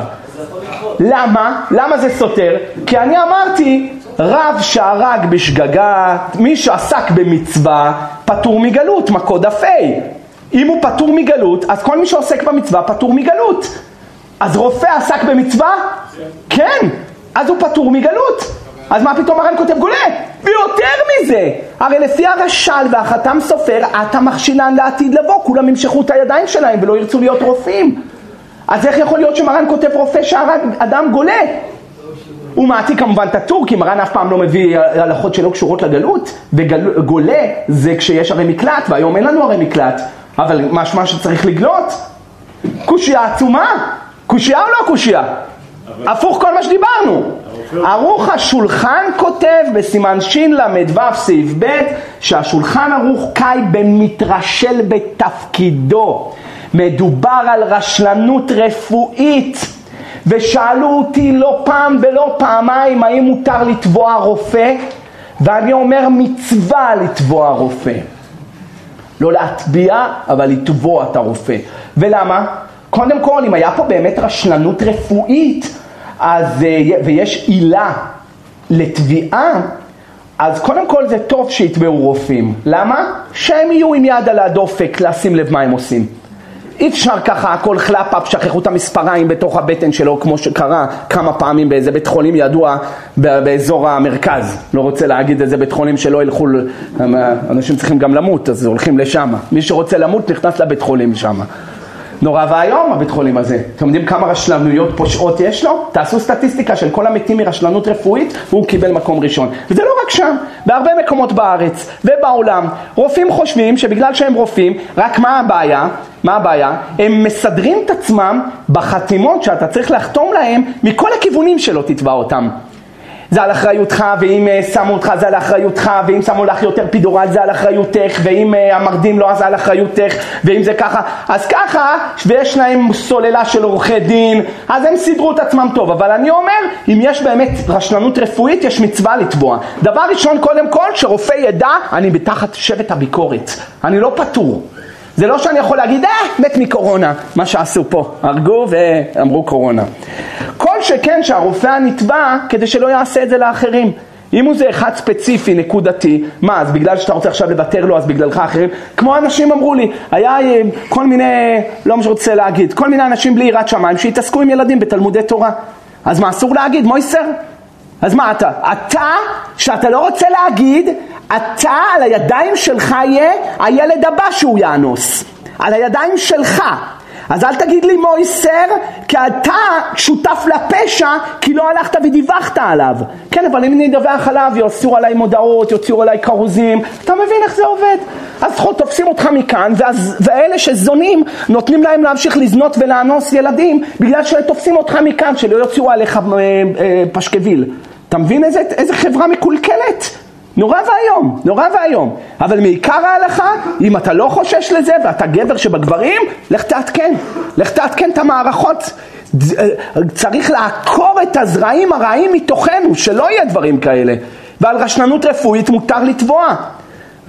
למה? למה זה סותר? כי אני אמרתי, רב שהרג בשגגה, מי שעסק במצווה, פטור מגלות, מקוד אפי. אם הוא פטור מגלות, אז כל מי שעוסק במצווה פטור מגלות. אז רופא עסק במצווה? כן. אז הוא פטור מגלות. אז מה פתאום הר"ן כותב גולה? ויותר מזה, הרי לפי הרש"ל והחתם סופר, אתה מכשילן לעתיד לבוא, כולם ימשכו את הידיים שלהם ולא ירצו להיות רופאים. אז איך יכול להיות שמרן כותב רופא שהרג אדם גולה? הוא מעתיק כמובן את הטורקים, מרן אף פעם לא מביא הלכות שלא קשורות לגלות, וגולה זה כשיש הרי מקלט, והיום אין לנו הרי מקלט, אבל משמע שצריך לגלות. קושייה עצומה, קושייה או לא קושייה? הפוך כל מה שדיברנו. ערוך השולחן כותב בסימן של"ו סעיף ב' שהשולחן ערוך קאי במתרשל בתפקידו. מדובר על רשלנות רפואית ושאלו אותי לא פעם ולא פעמיים האם מותר לתבוע רופא ואני אומר מצווה לתבוע רופא. לא להטביע, אבל לתבוע את הרופא. ולמה? קודם כל, אם היה פה באמת רשלנות רפואית, אז, אה, ויש עילה לתביעה, אז קודם כל זה טוב שיתבעו רופאים. למה? שהם יהיו עם יד על הדופק לשים לב מה הם עושים. אי אפשר ככה הכל חלאפאפ, שכחו את המספריים בתוך הבטן שלו, כמו שקרה כמה פעמים באיזה בית חולים ידוע באזור המרכז. לא רוצה להגיד איזה בית חולים שלא ילכו, אנשים צריכים גם למות, אז הולכים לשם. מי שרוצה למות נכנס לבית חולים שם. נורא ואיום הבית חולים הזה. אתם יודעים כמה רשלנויות פושעות יש לו? תעשו סטטיסטיקה של כל המתים מרשלנות רפואית והוא קיבל מקום ראשון. וזה לא רק שם, בהרבה מקומות בארץ ובעולם. רופאים חושבים שבגלל שהם רופאים, רק מה הבעיה? מה הבעיה? הם מסדרים את עצמם בחתימות שאתה צריך לחתום להם מכל הכיוונים שלא תתבע אותם. זה על אחריותך, ואם uh, שמו אותך זה על אחריותך, ואם שמו לך יותר פידורל זה על אחריותך, ואם uh, המרדים לא אז על אחריותך, ואם זה ככה, אז ככה, ויש להם סוללה של עורכי דין, אז הם סידרו את עצמם טוב, אבל אני אומר, אם יש באמת רשלנות רפואית, יש מצווה לתבוע. דבר ראשון, קודם כל, שרופא ידע, אני בתחת שבט הביקורת, אני לא פטור. זה לא שאני יכול להגיד, אה, מת מקורונה, מה שעשו פה, הרגו ואמרו קורונה. שכן שהרופא הנתבע, כדי שלא יעשה את זה לאחרים. אם הוא זה אחד ספציפי, נקודתי, מה, אז בגלל שאתה רוצה עכשיו לוותר לו, אז בגללך אחרים? כמו אנשים אמרו לי, היה אה, כל מיני, לא מה שרוצה להגיד, כל מיני אנשים בלי יראת שמיים שהתעסקו עם ילדים בתלמודי תורה. אז מה אסור להגיד, מויסר? אז מה אתה? אתה, שאתה לא רוצה להגיד, אתה על הידיים שלך יהיה הילד הבא שהוא יאנוס. על הידיים שלך. אז אל תגיד לי מויסר, כי אתה שותף לפשע, כי לא הלכת ודיווחת עליו. כן, אבל אם אני אדווח עליו, יוציאו עליי מודעות, יוציאו עליי כרוזים, אתה מבין איך זה עובד? אז תופסים אותך מכאן, ואז, ואלה שזונים, נותנים להם להמשיך לזנות ולאנוס ילדים, בגלל שתופסים אותך מכאן, שלא יוציאו עליך אה, אה, פשקוויל. אתה מבין איזה, איזה חברה מקולקלת? נורא ואיום, נורא ואיום. אבל מעיקר ההלכה, אם אתה לא חושש לזה ואתה גבר שבגברים, לך תעדכן. לך תעדכן את המערכות. צריך לעקור את הזרעים הרעים מתוכנו, שלא יהיה דברים כאלה. ועל רשלנות רפואית מותר לתבוע.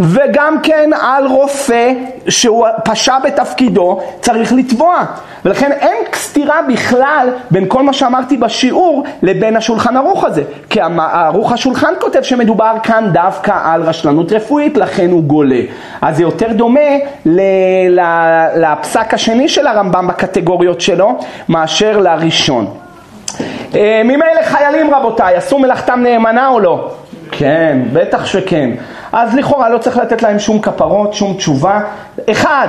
וגם כן על רופא שהוא פשע בתפקידו צריך לתבוע ולכן אין סתירה בכלל בין כל מה שאמרתי בשיעור לבין השולחן ערוך הזה כי ערוך השולחן כותב שמדובר כאן דווקא על רשלנות רפואית לכן הוא גולה אז זה יותר דומה לפסק השני של הרמב"ם בקטגוריות שלו מאשר לראשון אה, ממילא חיילים רבותיי עשו מלאכתם נאמנה או לא? כן, בטח שכן. אז לכאורה לא צריך לתת להם שום כפרות, שום תשובה. אחד,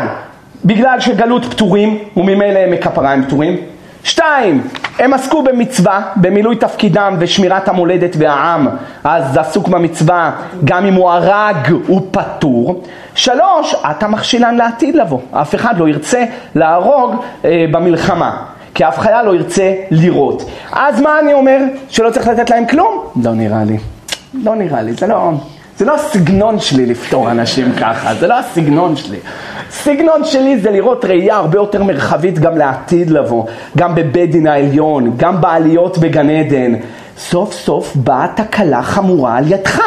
בגלל שגלות פטורים, וממילא הם מכפרה הם פטורים. שתיים, הם עסקו במצווה, במילוי תפקידם ושמירת המולדת והעם, אז עסוק במצווה, גם אם הוא הרג הוא פטור. שלוש, אתה מכשילן לעתיד לבוא, אף אחד לא ירצה להרוג אה, במלחמה. כי אף חייל לא ירצה לירות. אז מה אני אומר? שלא צריך לתת להם כלום? לא נראה לי. לא נראה לי, זה לא... זה לא הסגנון שלי לפתור אנשים ככה, זה לא הסגנון שלי. הסגנון שלי זה לראות ראייה הרבה יותר מרחבית גם לעתיד לבוא, גם בבית דין העליון, גם בעליות בגן עדן. סוף סוף באה תקלה חמורה על ידך.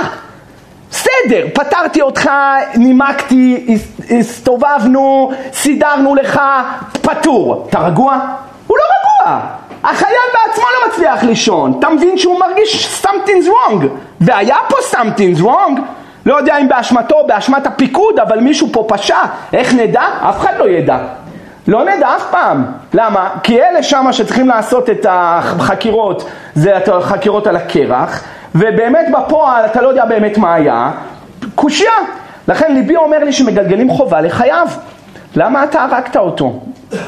בסדר, פתרתי אותך, נימקתי, הסתובבנו, סידרנו לך, פטור. אתה רגוע? הוא לא רגוע. החייל בעצמו לא מצליח לישון, אתה מבין שהוא מרגיש something's wrong, והיה פה something's wrong, לא יודע אם באשמתו או באשמת הפיקוד, אבל מישהו פה פשע, איך נדע? אף אחד לא ידע. לא נדע אף פעם. למה? כי אלה שמה שצריכים לעשות את החקירות, זה החקירות על הקרח, ובאמת בפועל אתה לא יודע באמת מה היה, קושייה. לכן ליבי אומר לי שמגלגלים חובה לחייו. למה אתה הרגת אותו?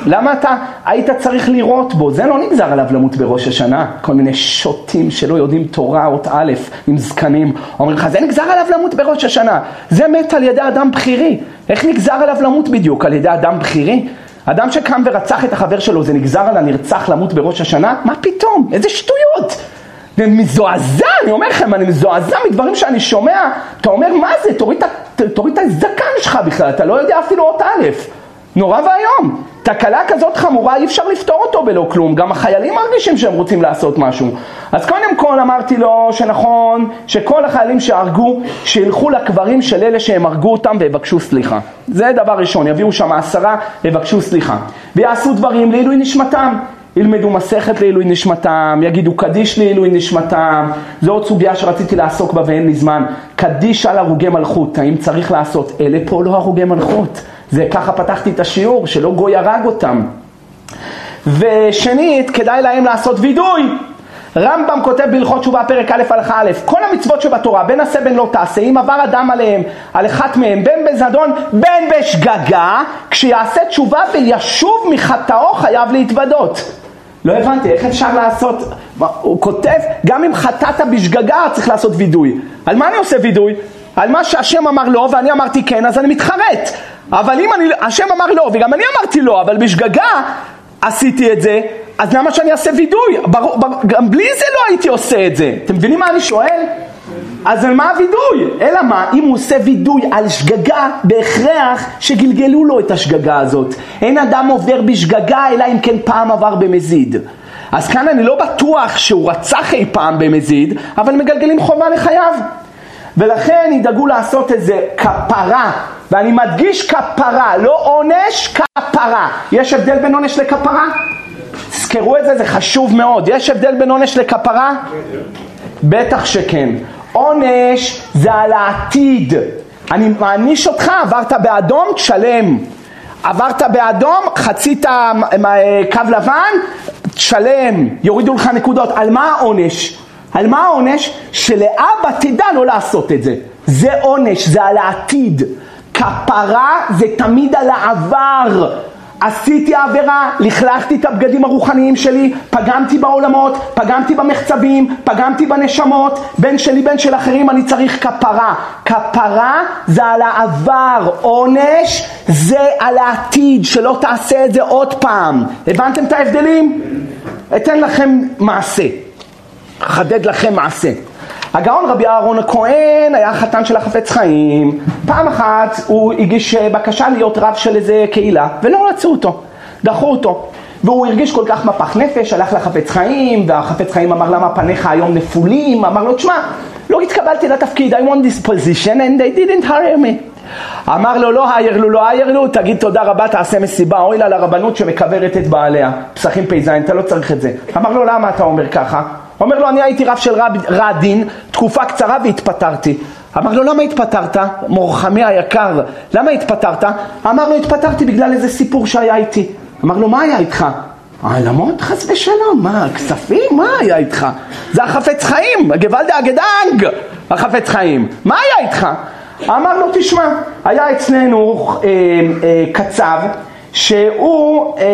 למה אתה היית צריך לראות בו? זה לא נגזר עליו למות בראש השנה. כל מיני שוטים שלא יודעים תורה, אות א', עם זקנים, אומרים לך, זה נגזר עליו למות בראש השנה. זה מת על ידי אדם בכירי. איך נגזר עליו למות בדיוק? על ידי אדם בכירי? אדם שקם ורצח את החבר שלו, זה נגזר על הנרצח למות בראש השנה? מה פתאום? איזה שטויות! זה מזועזע, אני אומר לכם, אני מזועזע מדברים שאני שומע, אתה אומר, מה זה? תוריד את הזקן שלך בכלל, אתה לא יודע אפילו אות א'. נורא ואיום. תקלה כזאת חמורה אי אפשר לפתור אותו בלא כלום, גם החיילים מרגישים שהם רוצים לעשות משהו. אז קודם כל אמרתי לו שנכון שכל החיילים שהרגו, שילכו לקברים של אלה שהם הרגו אותם ויבקשו סליחה. זה דבר ראשון, יביאו שם עשרה, יבקשו סליחה. ויעשו דברים לעילוי נשמתם. ילמדו מסכת לעילוי נשמתם, יגידו קדיש לעילוי נשמתם, זו עוד סוגיה שרציתי לעסוק בה ואין לי זמן. קדיש על הרוגי מלכות, האם צריך לעשות? אלה פה לא הרוגי מלכות. זה ככה פתחתי את השיעור, שלא גוי הרג אותם. ושנית, כדאי להם לעשות וידוי. רמב"ם כותב בהלכות תשובה פרק א' הלכה א', כל המצוות שבתורה, בין עשה בין לא תעשה, אם עבר אדם עליהם, על אחת מהם, בין בזדון, בין בשגגה, כשיעשה תשובה וישוב מחטאו חייב להתוודות. לא הבנתי, איך אפשר לעשות, הוא כותב, גם אם חטאת בשגגה צריך לעשות וידוי. על מה אני עושה וידוי? על מה שהשם אמר לא ואני אמרתי כן, אז אני מתחרט. אבל אם אני, השם אמר לא וגם אני אמרתי לא, אבל בשגגה עשיתי את זה, אז למה שאני אעשה וידוי? בר, בר, גם בלי זה לא הייתי עושה את זה. אתם מבינים מה אני שואל? אז על מה הווידוי? אלא מה, אם הוא עושה וידוי על שגגה, בהכרח שגלגלו לו את השגגה הזאת. אין אדם עובר בשגגה, אלא אם כן פעם עבר במזיד. אז כאן אני לא בטוח שהוא רצח אי פעם במזיד, אבל מגלגלים חובה לחייו. ולכן ידאגו לעשות איזה כפרה, ואני מדגיש כפרה, לא עונש, כפרה. יש הבדל בין עונש לכפרה? תזכרו את זה, זה חשוב מאוד. יש הבדל בין עונש לכפרה? בטח שכן. עונש זה על העתיד. אני מעניש אותך, עברת באדום, תשלם. עברת באדום, חצית קו לבן, תשלם, יורידו לך נקודות. על מה העונש? על מה העונש? שלאבא תדע לא לעשות את זה. זה עונש, זה על העתיד. כפרה זה תמיד על העבר. עשיתי עבירה, לכלכתי את הבגדים הרוחניים שלי, פגמתי בעולמות, פגמתי במחצבים, פגמתי בנשמות, בין שלי בין של אחרים, אני צריך כפרה. כפרה זה על העבר, עונש זה על העתיד, שלא תעשה את זה עוד פעם. הבנתם את ההבדלים? אתן לכם מעשה, אחדד לכם מעשה. הגאון רבי אהרון הכהן היה חתן של החפץ חיים, פעם אחת הוא הגיש בקשה להיות רב של איזה קהילה ולא רצו אותו, דחו אותו והוא הרגיש כל כך מפח נפש, הלך לחפץ חיים והחפץ חיים אמר למה פניך היום נפולים, אמר לו תשמע לא התקבלתי לתפקיד, I want this position and they didn't hire me אמר לו לא הייר לו, לא הייר לו, תגיד תודה רבה, תעשה מסיבה, אוי לה לרבנות שמקברת את בעליה. פסחים פ"ז, אתה לא צריך את זה. אמר לו למה אתה אומר ככה? אומר לו, אני הייתי רב של רב, רדין תקופה קצרה והתפטרתי. אמר לו, למה התפטרת? מורחמי היקר, למה התפטרת? אמר לו, התפטרתי בגלל איזה סיפור שהיה איתי. אמר לו, מה היה איתך? העלמות חס ושלום, מה, כספים? מה היה איתך? זה החפץ חיים, גוואלדה אגדנג, החפץ חיים. מה היה איתך? אמר לו, תשמע, היה אצלנו אה, אה, קצב שהוא, אה,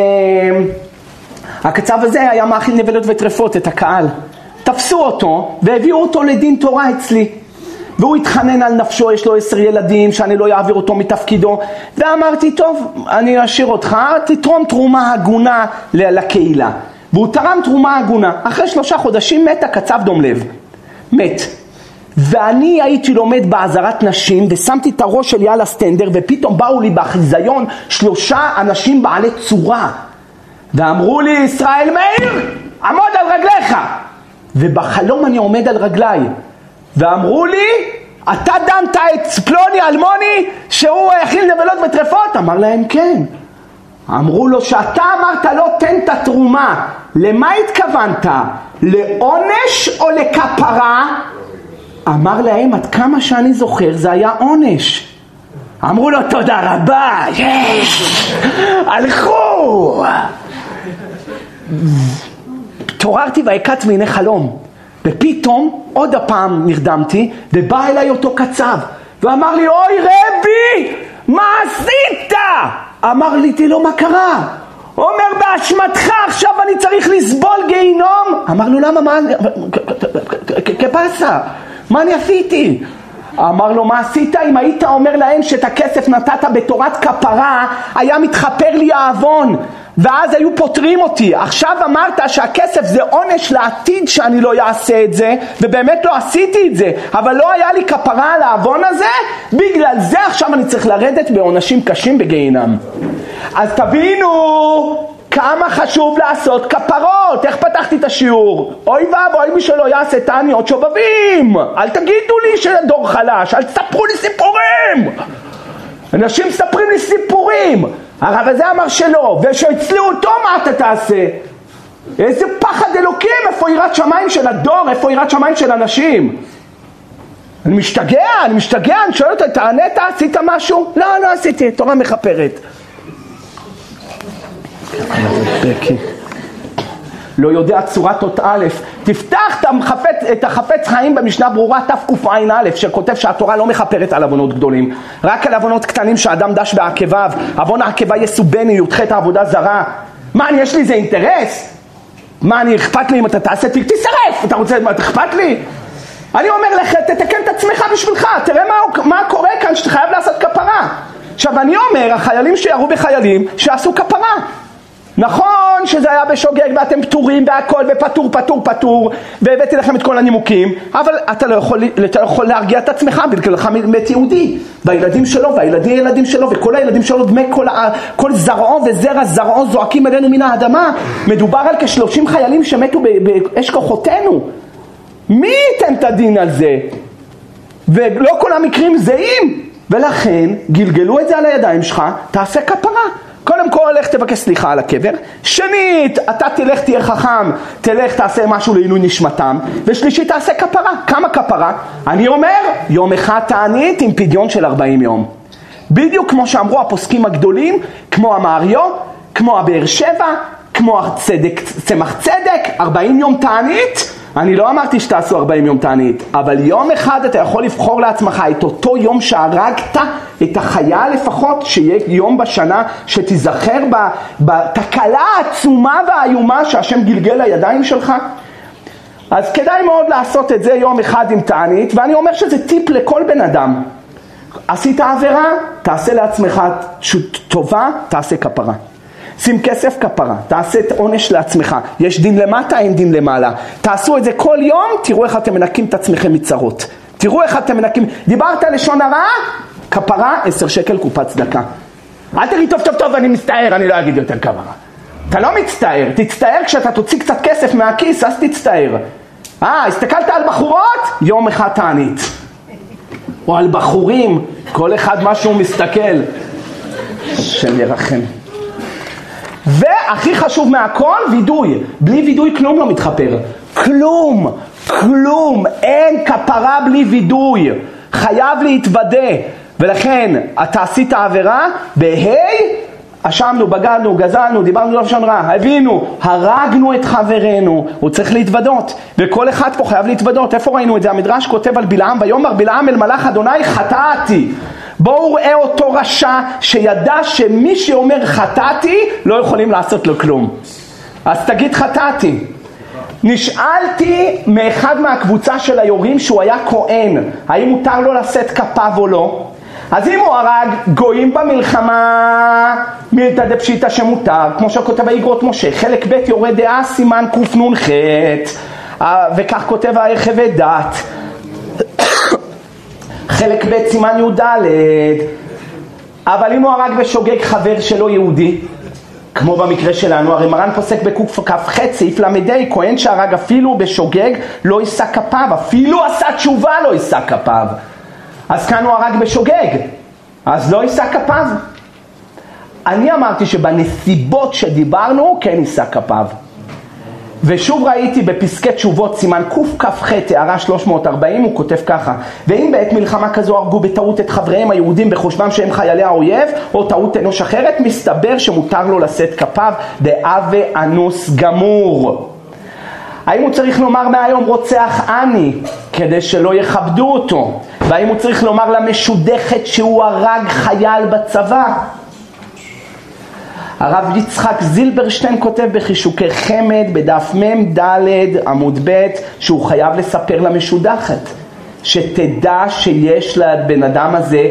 הקצב הזה היה מאכיל נבלות וטרפות את הקהל. תפסו אותו והביאו אותו לדין תורה אצלי. והוא התחנן על נפשו, יש לו עשר ילדים, שאני לא אעביר אותו מתפקידו. ואמרתי, טוב, אני אשאיר אותך, תתרום תרומה הגונה לקהילה. והוא תרם תרומה הגונה. אחרי שלושה חודשים מת הקצב דום לב. מת. ואני הייתי לומד בעזרת נשים ושמתי את הראש שלי על הסטנדר ופתאום באו לי בחיזיון שלושה אנשים בעלי צורה ואמרו לי ישראל מאיר עמוד על רגליך ובחלום אני עומד על רגליי. ואמרו לי, אתה דנת את פלוני אלמוני שהוא הכיל נבלות וטרפות? אמר להם כן. אמרו לו שאתה אמרת לא תן את התרומה, למה התכוונת? לעונש או לכפרה? אמר להם עד כמה שאני זוכר זה היה עונש. אמרו לו תודה רבה, יש, הלכו. התעוררתי ויקץ מעיני חלום. ופתאום עוד הפעם נרדמתי, ובא אליי אותו קצב, ואמר לי, אוי רבי, מה עשית? אמר לי, תראו מה קרה. אומר, באשמתך עכשיו אני צריך לסבול גיהינום? אמר לו, למה, מה, כפסה, מה אני עשיתי? אמר לו, מה עשית? אם היית אומר להם שאת הכסף נתת בתורת כפרה, היה מתחפר לי העוון. ואז היו פותרים אותי. עכשיו אמרת שהכסף זה עונש לעתיד שאני לא אעשה את זה, ובאמת לא עשיתי את זה, אבל לא היה לי כפרה על העוון הזה, בגלל זה עכשיו אני צריך לרדת בעונשים קשים בגיהינם. אז תבינו כמה חשוב לעשות כפרות. איך פתחתי את השיעור? אוי ואבוי מי שלא יעשה תעניות שובבים. אל תגידו לי שדור חלש, אל תספרו לי סיפורים. אנשים מספרים לי סיפורים. הרב הזה אמר שלא, ושאצלי אותו מה אתה תעשה? איזה פחד אלוקים, איפה יראת שמיים של הדור, איפה יראת שמיים של אנשים? אני משתגע, אני משתגע, אני שואל אותה, תענית, עשית משהו? לא, לא עשיתי, תורה מכפרת. לא יודע צורת אות א', תפתח את החפץ, חיים במשנה ברורה תקע"א שכותב שהתורה לא מכפרת על עוונות גדולים, רק על עוונות קטנים שאדם דש בעקביו, עוון העקבה יסובני, י"ח העבודה זרה. מה, אני, יש לי איזה אינטרס? מה, אני אכפת לי אם אתה תעשה תיק? תשרף! אתה רוצה, מה, אכפת לי? אני אומר לך, תתקן את עצמך בשבילך, תראה מה, מה קורה כאן שאתה חייב לעשות כפרה. עכשיו אני אומר, החיילים שירו בחיילים, שעשו כפרה. נכון שזה היה בשוגג ואתם פטורים והכל ופטור פטור פטור והבאתי לכם את כל הנימוקים אבל אתה לא יכול, אתה לא יכול להרגיע את עצמך בגלל לך מת יהודי. והילדים שלו והילדים ילדים שלו וכל הילדים שלו דמי כל, כל זרעו וזרע זרעו זועקים אלינו מן האדמה. מדובר על כשלושים חיילים שמתו באש כוחותינו. מי ייתן את הדין על זה? ולא כל המקרים זהים. ולכן גלגלו את זה על הידיים שלך תעשה כפרה קודם כל, לך תבקש סליחה על הקבר. שנית, אתה תלך תהיה חכם, תלך תעשה משהו לעילוי נשמתם. ושלישית, תעשה כפרה. כמה כפרה? אני אומר, יום אחד תענית עם פדיון של 40 יום. בדיוק כמו שאמרו הפוסקים הגדולים, כמו המאריו, כמו הבאר שבע, כמו הצדק, צמח צדק, 40 יום תענית, אני לא אמרתי שתעשו 40 יום תענית, אבל יום אחד אתה יכול לבחור לעצמך את אותו יום שהרגת את החיה לפחות, שיהיה יום בשנה שתיזכר בתקלה העצומה והאיומה שהשם גלגל לידיים שלך. אז כדאי מאוד לעשות את זה יום אחד עם תענית, ואני אומר שזה טיפ לכל בן אדם. עשית עבירה, תעשה לעצמך טובה, תעשה כפרה. שים כסף כפרה, תעשה את עונש לעצמך, יש דין למטה, אין דין למעלה. תעשו את זה כל יום, תראו איך אתם מנקים את עצמכם מצרות. תראו איך אתם מנקים, דיברת לשון הרע, כפרה, עשר שקל קופת צדקה. אל תגיד טוב טוב טוב, אני מצטער, אני לא אגיד יותר כפרה. אתה לא מצטער, תצטער כשאתה תוציא קצת כסף מהכיס, אז תצטער. אה, הסתכלת על בחורות? יום אחד תענית. או על בחורים, כל אחד מה שהוא מסתכל. השם ירחם. והכי חשוב מהכל, וידוי. בלי וידוי כלום לא מתחפר. כלום, כלום. אין כפרה בלי וידוי. חייב להתוודה. ולכן, אתה עשית עבירה, בה' אשמנו, בגדנו, גזלנו, דיברנו לא לשון רע, הבינו, הרגנו את חברנו, הוא צריך להתוודות, וכל אחד פה חייב להתוודות, איפה ראינו את זה? המדרש כותב על בלעם, ויאמר בלעם אל מלאך אדוני חטאתי, בואו ראה אותו רשע שידע שמי שאומר חטאתי לא יכולים לעשות לו כלום. אז תגיד חטאתי. נשאלתי מאחד מהקבוצה של היורים שהוא היה כהן, האם מותר לו לשאת כפיו או לא? אז אם הוא הרג גויים במלחמה, מילתא דפשיטא שמותר, כמו שכותב באגרות משה, חלק ב' יורה דעה סימן קנ"ח, וכך כותב היחווה דת. חלק ב' סימן י"ד, אבל אם הוא הרג בשוגג חבר שלו יהודי, כמו במקרה שלנו, הרי מרן פוסק בקכ"ח סעיף ל"ה, כהן שהרג אפילו בשוגג לא יישא כפיו, אפילו עשה תשובה לא יישא כפיו. אז כאן הוא הרג בשוגג, אז לא יישא כפיו. אני אמרתי שבנסיבות שדיברנו, כן יישא כפיו. ושוב ראיתי בפסקי תשובות סימן קכ"ח הערה 340 הוא כותב ככה ואם בעת מלחמה כזו הרגו בטעות את חבריהם היהודים בחושבם שהם חיילי האויב או טעות אנוש אחרת מסתבר שמותר לו לשאת כפיו דאבה אנוס גמור. האם הוא צריך לומר מהיום רוצח אני כדי שלא יכבדו אותו? והאם הוא צריך לומר למשודכת שהוא הרג חייל בצבא הרב יצחק זילברשטיין כותב בחישוקי חמד בדף מ"ד עמוד ב' שהוא חייב לספר למשודחת שתדע שיש לבן אדם הזה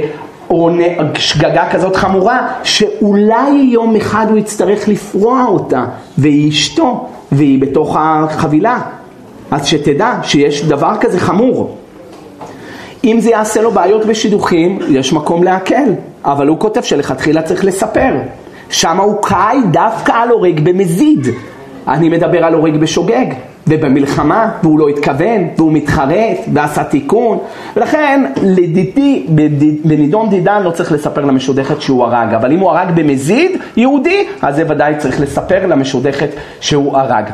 או שגגה כזאת חמורה שאולי יום אחד הוא יצטרך לפרוע אותה והיא אשתו והיא בתוך החבילה. אז שתדע שיש דבר כזה חמור. אם זה יעשה לו בעיות בשידוכים יש מקום להקל אבל הוא כותב שלכתחילה צריך לספר שם הוא קאי דווקא על הורג במזיד. אני מדבר על הורג בשוגג ובמלחמה, והוא לא התכוון, והוא מתחרט, ועשה תיקון, ולכן לדידי, בנידון דידן לא צריך לספר למשודכת שהוא הרג, אבל אם הוא הרג במזיד יהודי, אז זה ודאי צריך לספר למשודכת שהוא הרג.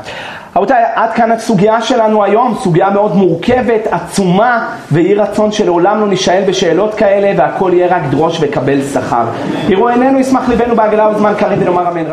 רבותיי, עד כאן הסוגיה שלנו היום, סוגיה מאוד מורכבת, עצומה, ויהי רצון שלעולם לא נישאל בשאלות כאלה, והכל יהיה רק דרוש וקבל שכר. יראו עינינו, ישמח ליבנו בעגלה וזמן קריב ונאמר אמן.